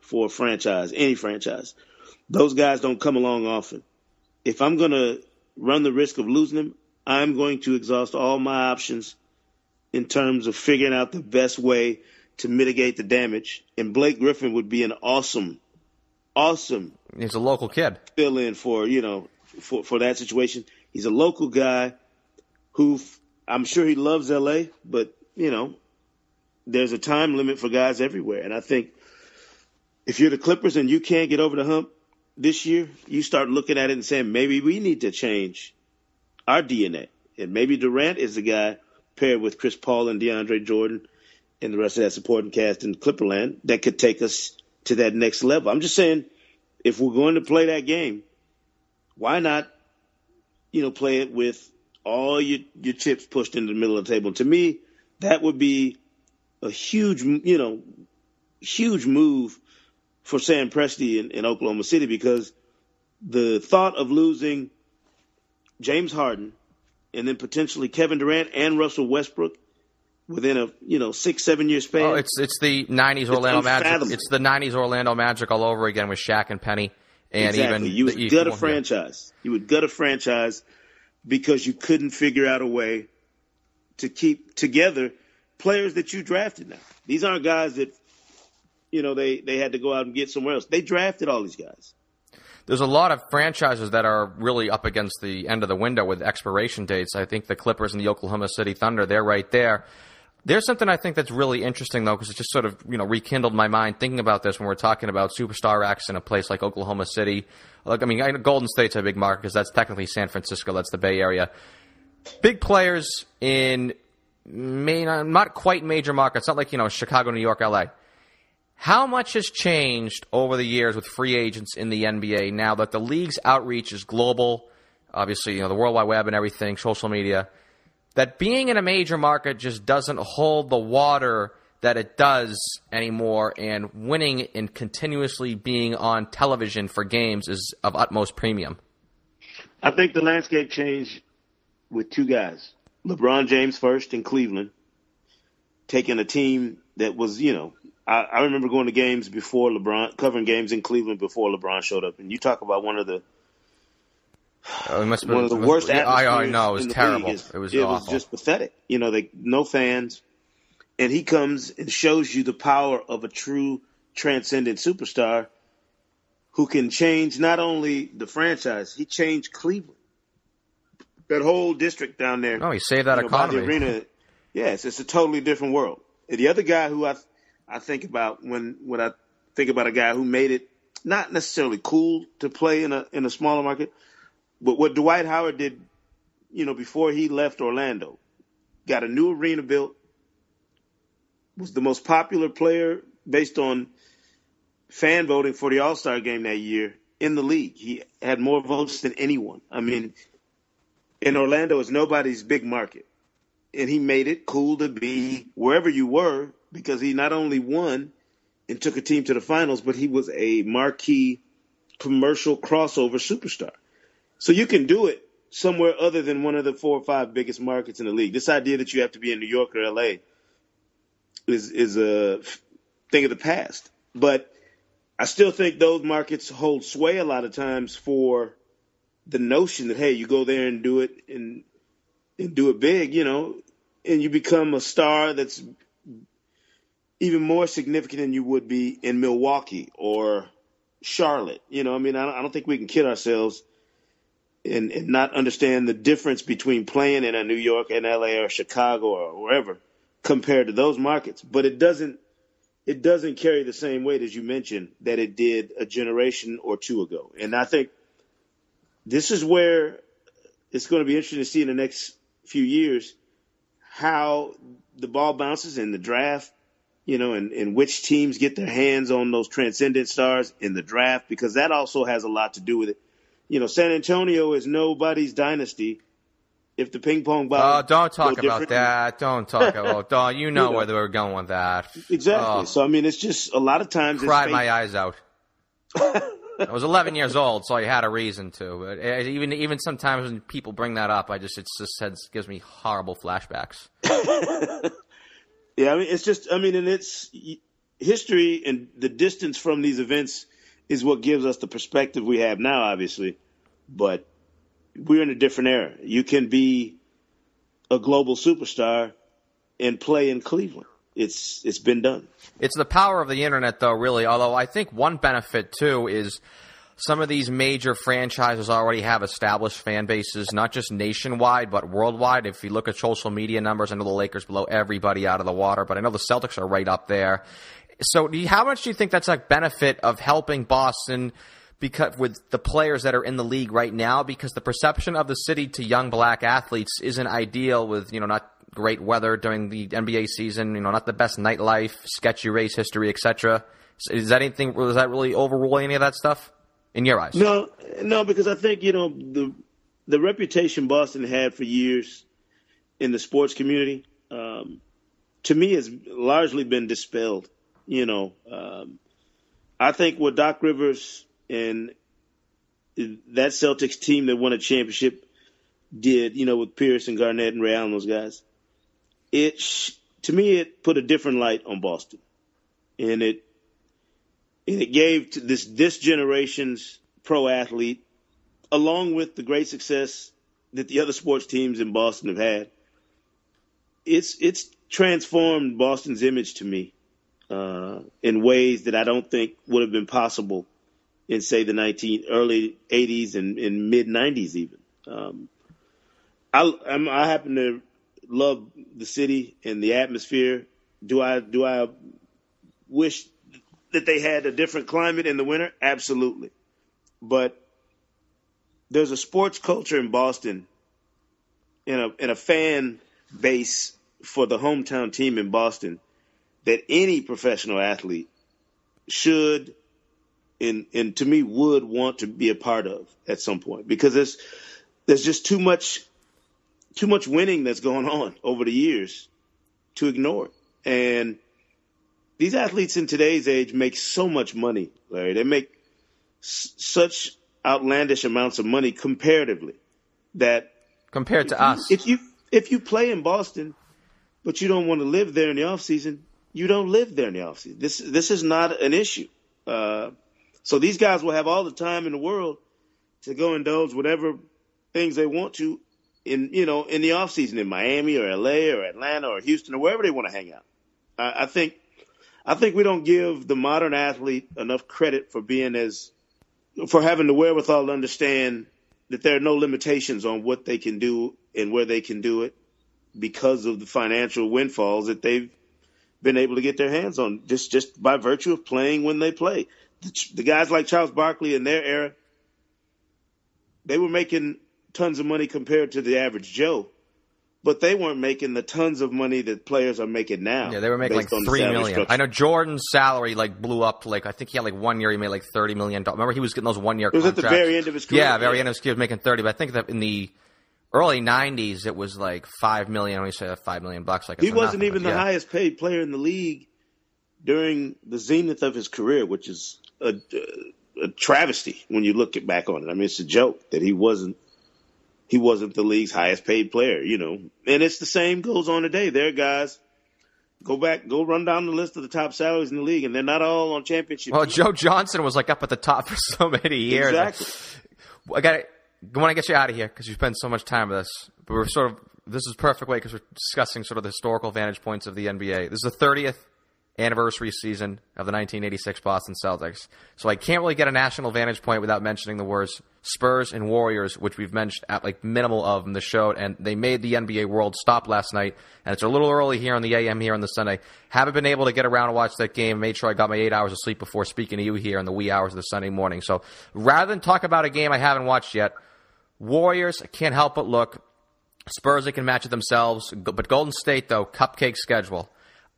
for a franchise, any franchise. Those guys don't come along often. If I'm going to run the risk of losing him, I'm going to exhaust all my options in terms of figuring out the best way to mitigate the damage. And Blake Griffin would be an awesome, awesome. He's a local kid. Fill in for you know for for that situation. He's a local guy who I'm sure he loves L.A., but you know there's a time limit for guys everywhere, and I think if you're the Clippers and you can't get over the hump this year, you start looking at it and saying maybe we need to change our DNA. And maybe Durant is the guy paired with Chris Paul and DeAndre Jordan and the rest of that supporting cast in Clipperland that could take us to that next level. I'm just saying, if we're going to play that game, why not, you know, play it with all your, your chips pushed into the middle of the table? To me, that would be a huge, you know, huge move for Sam Presti in, in Oklahoma City because the thought of losing James Harden, and then potentially Kevin Durant and Russell Westbrook within a you know six seven year span. Oh, it's it's the '90s Orlando Magic. It's the '90s Orlando Magic all over again with Shaq and Penny, and exactly. even you would gut a franchise. You would gut a franchise because you couldn't figure out a way to keep together players that you drafted. Now these aren't guys that you know they they had to go out and get somewhere else. They drafted all these guys there's a lot of franchises that are really up against the end of the window with expiration dates. I think the Clippers and the Oklahoma City Thunder, they're right there. There's something I think that's really interesting though, because it just sort of you know rekindled my mind thinking about this when we're talking about superstar acts in a place like Oklahoma City. Like I mean, Golden State's a big market because that's technically San Francisco, that's the Bay Area. Big players in main, not quite major markets, not like you know Chicago, New York, L.A. How much has changed over the years with free agents in the NBA now that the league's outreach is global? Obviously, you know, the World Wide Web and everything, social media. That being in a major market just doesn't hold the water that it does anymore, and winning and continuously being on television for games is of utmost premium. I think the landscape changed with two guys LeBron James first in Cleveland, taking a team that was, you know, I, I remember going to games before LeBron, covering games in Cleveland before LeBron showed up, and you talk about one of the Oh, it must one of the worst been, atmospheres. I, I know it was terrible. Is, it was it awful. was just pathetic. You know, they no fans, and he comes and shows you the power of a true transcendent superstar who can change not only the franchise, he changed Cleveland, that whole district down there. Oh, he saved that you know, economy. the arena. Yes, it's a totally different world. And the other guy who I I think about when when I think about a guy who made it not necessarily cool to play in a in a smaller market, but what Dwight Howard did, you know, before he left Orlando, got a new arena built, was the most popular player based on fan voting for the All Star game that year in the league. He had more votes than anyone. I mean, in Orlando is nobody's big market. and he made it cool to be wherever you were because he not only won and took a team to the finals, but he was a marquee commercial crossover superstar. So you can do it somewhere other than one of the four or five biggest markets in the league. This idea that you have to be in New York or LA is is a thing of the past. But I still think those markets hold sway a lot of times for the notion that hey, you go there and do it and and do it big, you know, and you become a star that's even more significant than you would be in Milwaukee or Charlotte. You know, I mean, I don't, I don't think we can kid ourselves and, and not understand the difference between playing in a New York and LA or Chicago or wherever compared to those markets. But it doesn't it doesn't carry the same weight as you mentioned that it did a generation or two ago. And I think this is where it's going to be interesting to see in the next few years how the ball bounces in the draft, you know, and, and which teams get their hands on those transcendent stars in the draft, because that also has a lot to do with it. You know, San Antonio is nobody's dynasty if the ping pong ball. Oh, don't talk about that. Don't talk about. Oh, you know, you know where we're going with that. Exactly. Oh. So I mean, it's just a lot of times. Cried my eyes out. I was 11 years old, so I had a reason to. But eh, even even sometimes when people bring that up, I just it just it gives me horrible flashbacks. yeah, I mean, it's just I mean, and it's history and the distance from these events is what gives us the perspective we have now, obviously. But we're in a different era. You can be a global superstar and play in Cleveland. It's it's been done. It's the power of the internet, though. Really, although I think one benefit too is some of these major franchises already have established fan bases, not just nationwide but worldwide. If you look at social media numbers, I know the Lakers blow everybody out of the water, but I know the Celtics are right up there. So, how much do you think that's a benefit of helping Boston? because with the players that are in the league right now because the perception of the city to young black athletes isn't ideal with you know not great weather during the NBA season you know not the best nightlife sketchy race history etc is that anything was that really overrule any of that stuff in your eyes no no because I think you know the the reputation Boston had for years in the sports community um, to me has largely been dispelled you know um, I think what Doc Rivers and that Celtics team that won a championship did, you know, with Pierce and Garnett and Ray Allen, those guys. It to me, it put a different light on Boston, and it and it gave to this this generation's pro athlete, along with the great success that the other sports teams in Boston have had. It's it's transformed Boston's image to me uh, in ways that I don't think would have been possible in say the 19 early 80s and, and mid 90s even. Um, I I'm, I happen to love the city and the atmosphere. Do I do I wish that they had a different climate in the winter? Absolutely, but there's a sports culture in Boston, in a in a fan base for the hometown team in Boston that any professional athlete should and and to me would want to be a part of at some point because there's there's just too much too much winning that's going on over the years to ignore. And these athletes in today's age make so much money, Larry. They make s- such outlandish amounts of money comparatively that compared to if us, you, if you if you play in Boston, but you don't want to live there in the off season, you don't live there in the off season. This this is not an issue. Uh, so these guys will have all the time in the world to go indulge whatever things they want to in you know in the off season in Miami or LA or Atlanta or Houston or wherever they want to hang out. I, I think I think we don't give the modern athlete enough credit for being as for having the wherewithal to understand that there are no limitations on what they can do and where they can do it because of the financial windfalls that they've been able to get their hands on just just by virtue of playing when they play the the guys like Charles Barkley in their era, they were making tons of money compared to the average Joe, but they weren't making the tons of money that players are making now. Yeah, they were making like three million. Structure. I know Jordan's salary like blew up to like I think he had like one year he made like thirty million dollars. Remember he was getting those one year. It was contracts. at the very end of his career. Yeah, very end of his career, he was making thirty. But I think that in the early '90s, it was like five million. When you say five million bucks, like he wasn't even the yeah. highest paid player in the league during the zenith of his career, which is a, a travesty when you look it back on it. I mean, it's a joke that he wasn't he wasn't the league's highest paid player, you know. And it's the same goes on today. There guys go back, go run down the list of the top salaries in the league, and they're not all on championship. Well. Joe Johnson was like up at the top for so many years. Exactly. I got want to get you out of here because you spend so much time with us. But we're sort of this is perfect way because we're discussing sort of the historical vantage points of the NBA. This is the 30th anniversary season of the 1986 Boston Celtics. So I can't really get a national vantage point without mentioning the words Spurs and Warriors, which we've mentioned at like minimal of in the show, and they made the NBA world stop last night. And it's a little early here on the AM here on the Sunday. Haven't been able to get around to watch that game. Made sure I got my eight hours of sleep before speaking to you here in the wee hours of the Sunday morning. So rather than talk about a game I haven't watched yet, Warriors can't help but look. Spurs they can match it themselves, but Golden State though cupcake schedule.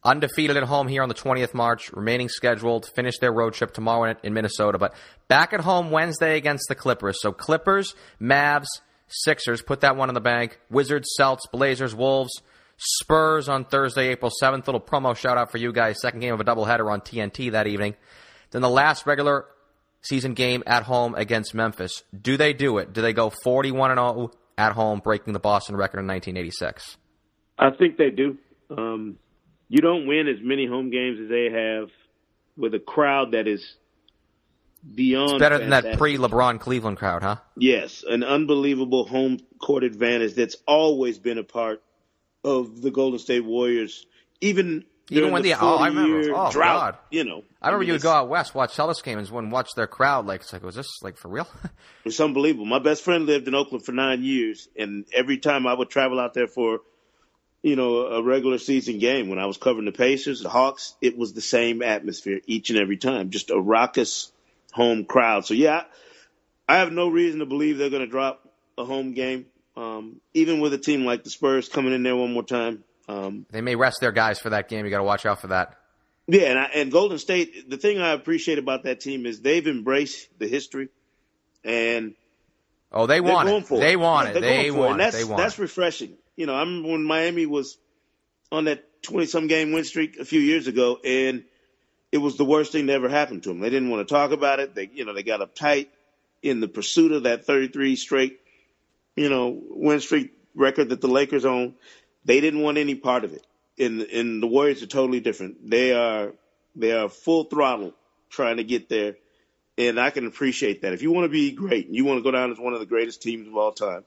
Undefeated at home here on the 20th March, remaining scheduled finish their road trip tomorrow in Minnesota, but back at home Wednesday against the Clippers. So Clippers, Mavs, Sixers, put that one in the bank. Wizards, Celts, Blazers, Wolves, Spurs on Thursday, April 7th. Little promo shout out for you guys. Second game of a doubleheader on TNT that evening. Then the last regular season game at home against Memphis. Do they do it? Do they go 41 and 0 at home, breaking the Boston record in 1986? I think they do. Um, you don't win as many home games as they have with a crowd that is beyond. It's better than that pre-LeBron Cleveland crowd, huh? Yes, an unbelievable home court advantage that's always been a part of the Golden State Warriors, even Even when the the- oh, I remember. 40-year Oh, drought. God. You know, I remember mean, you would go out west, watch Celtics games, and watch their crowd. Like, it's like, was this like for real? It's unbelievable. My best friend lived in Oakland for nine years, and every time I would travel out there for, you know, a regular season game, when I was covering the Pacers, the Hawks, it was the same atmosphere each and every time, just a raucous home crowd. So yeah, I have no reason to believe they're going to drop a home game, um, even with a team like the Spurs coming in there one more time. Um, they may rest their guys for that game. You got to watch out for that. yeah, and, I, and Golden State, the thing I appreciate about that team is they've embraced the history, and Oh, they want it. They want it. They want it. that's, They want That's refreshing. You know, I remember when Miami was on that twenty-some game win streak a few years ago, and it was the worst thing that ever happened to them. They didn't want to talk about it. They, you know, they got uptight in the pursuit of that thirty-three straight, you know, win streak record that the Lakers own. They didn't want any part of it. And and the Warriors are totally different. They are they are full throttle trying to get there and I can appreciate that. If you want to be great, and you want to go down as one of the greatest teams of all time,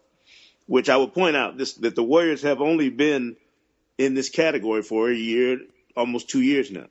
which I would point out this that the Warriors have only been in this category for a year, almost two years now.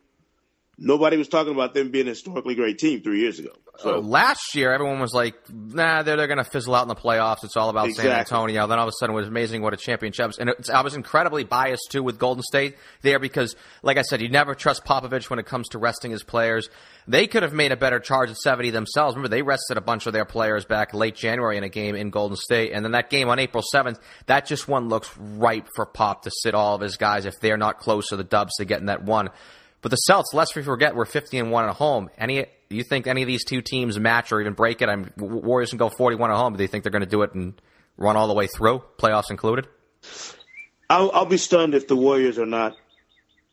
Nobody was talking about them being a historically great team three years ago. So Uh, last year, everyone was like, "Nah, they're they're going to fizzle out in the playoffs. It's all about San Antonio." Then all of a sudden, it was amazing what a championships. And it's, I was incredibly biased too with Golden State there because, like I said, you never trust Popovich when it comes to resting his players. They could have made a better charge at seventy themselves. Remember, they rested a bunch of their players back late January in a game in Golden State, and then that game on April seventh, that just one looks ripe for Pop to sit all of his guys if they're not close to the Dubs to getting that one. But the Celts, lest we forget, we're 50 and 1 at home. Any you think any of these two teams match or even break it? I'm Warriors can go 41 at home. Do they think they're going to do it and run all the way through, playoffs included? I'll, I'll be stunned if the Warriors are not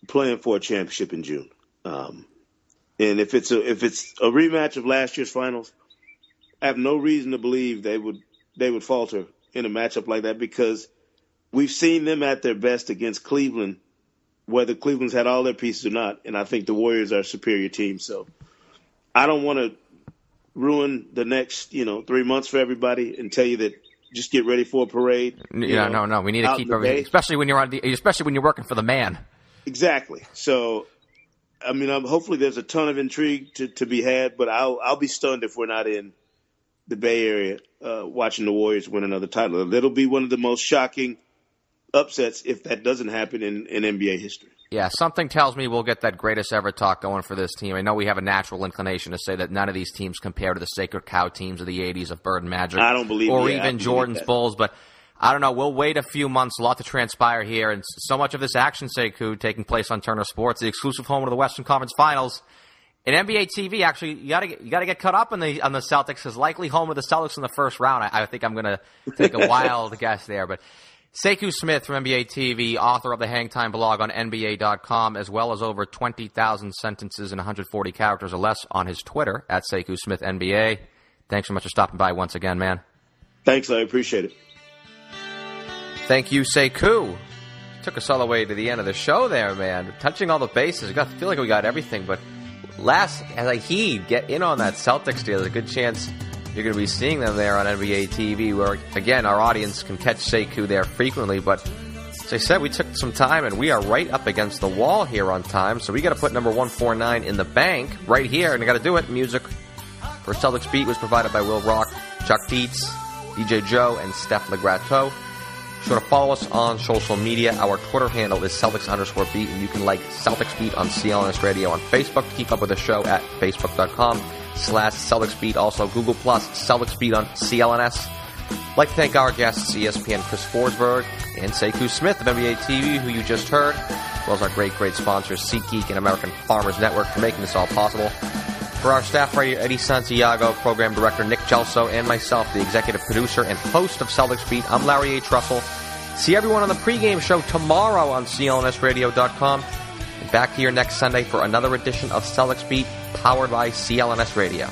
playing for a championship in June. Um, and if it's a if it's a rematch of last year's finals, I have no reason to believe they would they would falter in a matchup like that because we've seen them at their best against Cleveland, whether Cleveland's had all their pieces or not, and I think the Warriors are a superior team. So I don't want to ruin the next you know three months for everybody and tell you that just get ready for a parade. Yeah, know, no, no. We need to keep everything, especially when you're on the, especially when you're working for the man. Exactly. So, I mean, um, hopefully there's a ton of intrigue to, to be had, but I'll I'll be stunned if we're not in the Bay Area uh, watching the Warriors win another title. That'll be one of the most shocking upsets if that doesn't happen in, in NBA history. Yeah, something tells me we'll get that greatest ever talk going for this team. I know we have a natural inclination to say that none of these teams compare to the Sacred Cow teams of the '80s of Bird and Magic, I don't believe- or yeah, even Jordan's. Bulls. But I don't know. We'll wait a few months. A lot to transpire here, and so much of this action, Sekou, taking place on Turner Sports, the exclusive home of the Western Conference Finals. And NBA TV, actually, you got to you got to get caught up on the on the Celtics because likely home of the Celtics in the first round. I, I think I'm going to take a wild guess there, but. Sekou Smith from NBA TV, author of the Hangtime blog on NBA.com, as well as over 20,000 sentences and 140 characters or less on his Twitter at Sekou Smith NBA. Thanks so much for stopping by once again, man. Thanks, I appreciate it. Thank you, Sekou. Took us all the way to the end of the show there, man. Touching all the bases. I feel like we got everything, but last, as I heed, get in on that Celtics deal. There's a good chance you're going to be seeing them there on NBA TV, where, again, our audience can catch Sekou there frequently. But as I said, we took some time, and we are right up against the wall here on time. So we got to put number 149 in the bank right here, and I got to do it. Music for Celtics Beat was provided by Will Rock, Chuck Dietz, DJ Joe, and Steph Legrateau. Sure to follow us on social media. Our Twitter handle is Celtics underscore beat, and you can like Celtics Beat on CLNS Radio on Facebook to keep up with the show at facebook.com slash Celtics Beat. Also, Google Plus, Celtics Beat on CLNS. I'd like to thank our guests, ESPN Chris Forsberg and Sekou Smith of NBA TV, who you just heard, as well as our great, great sponsors, SeatGeek and American Farmers Network, for making this all possible. For our staff writer, Eddie Santiago, program director Nick Gelso, and myself, the executive producer and host of Celtics Beat, I'm Larry H. Russell. See everyone on the pregame show tomorrow on CLNSradio.com. Back here next Sunday for another edition of Celtics Beat, powered by CLNS Radio.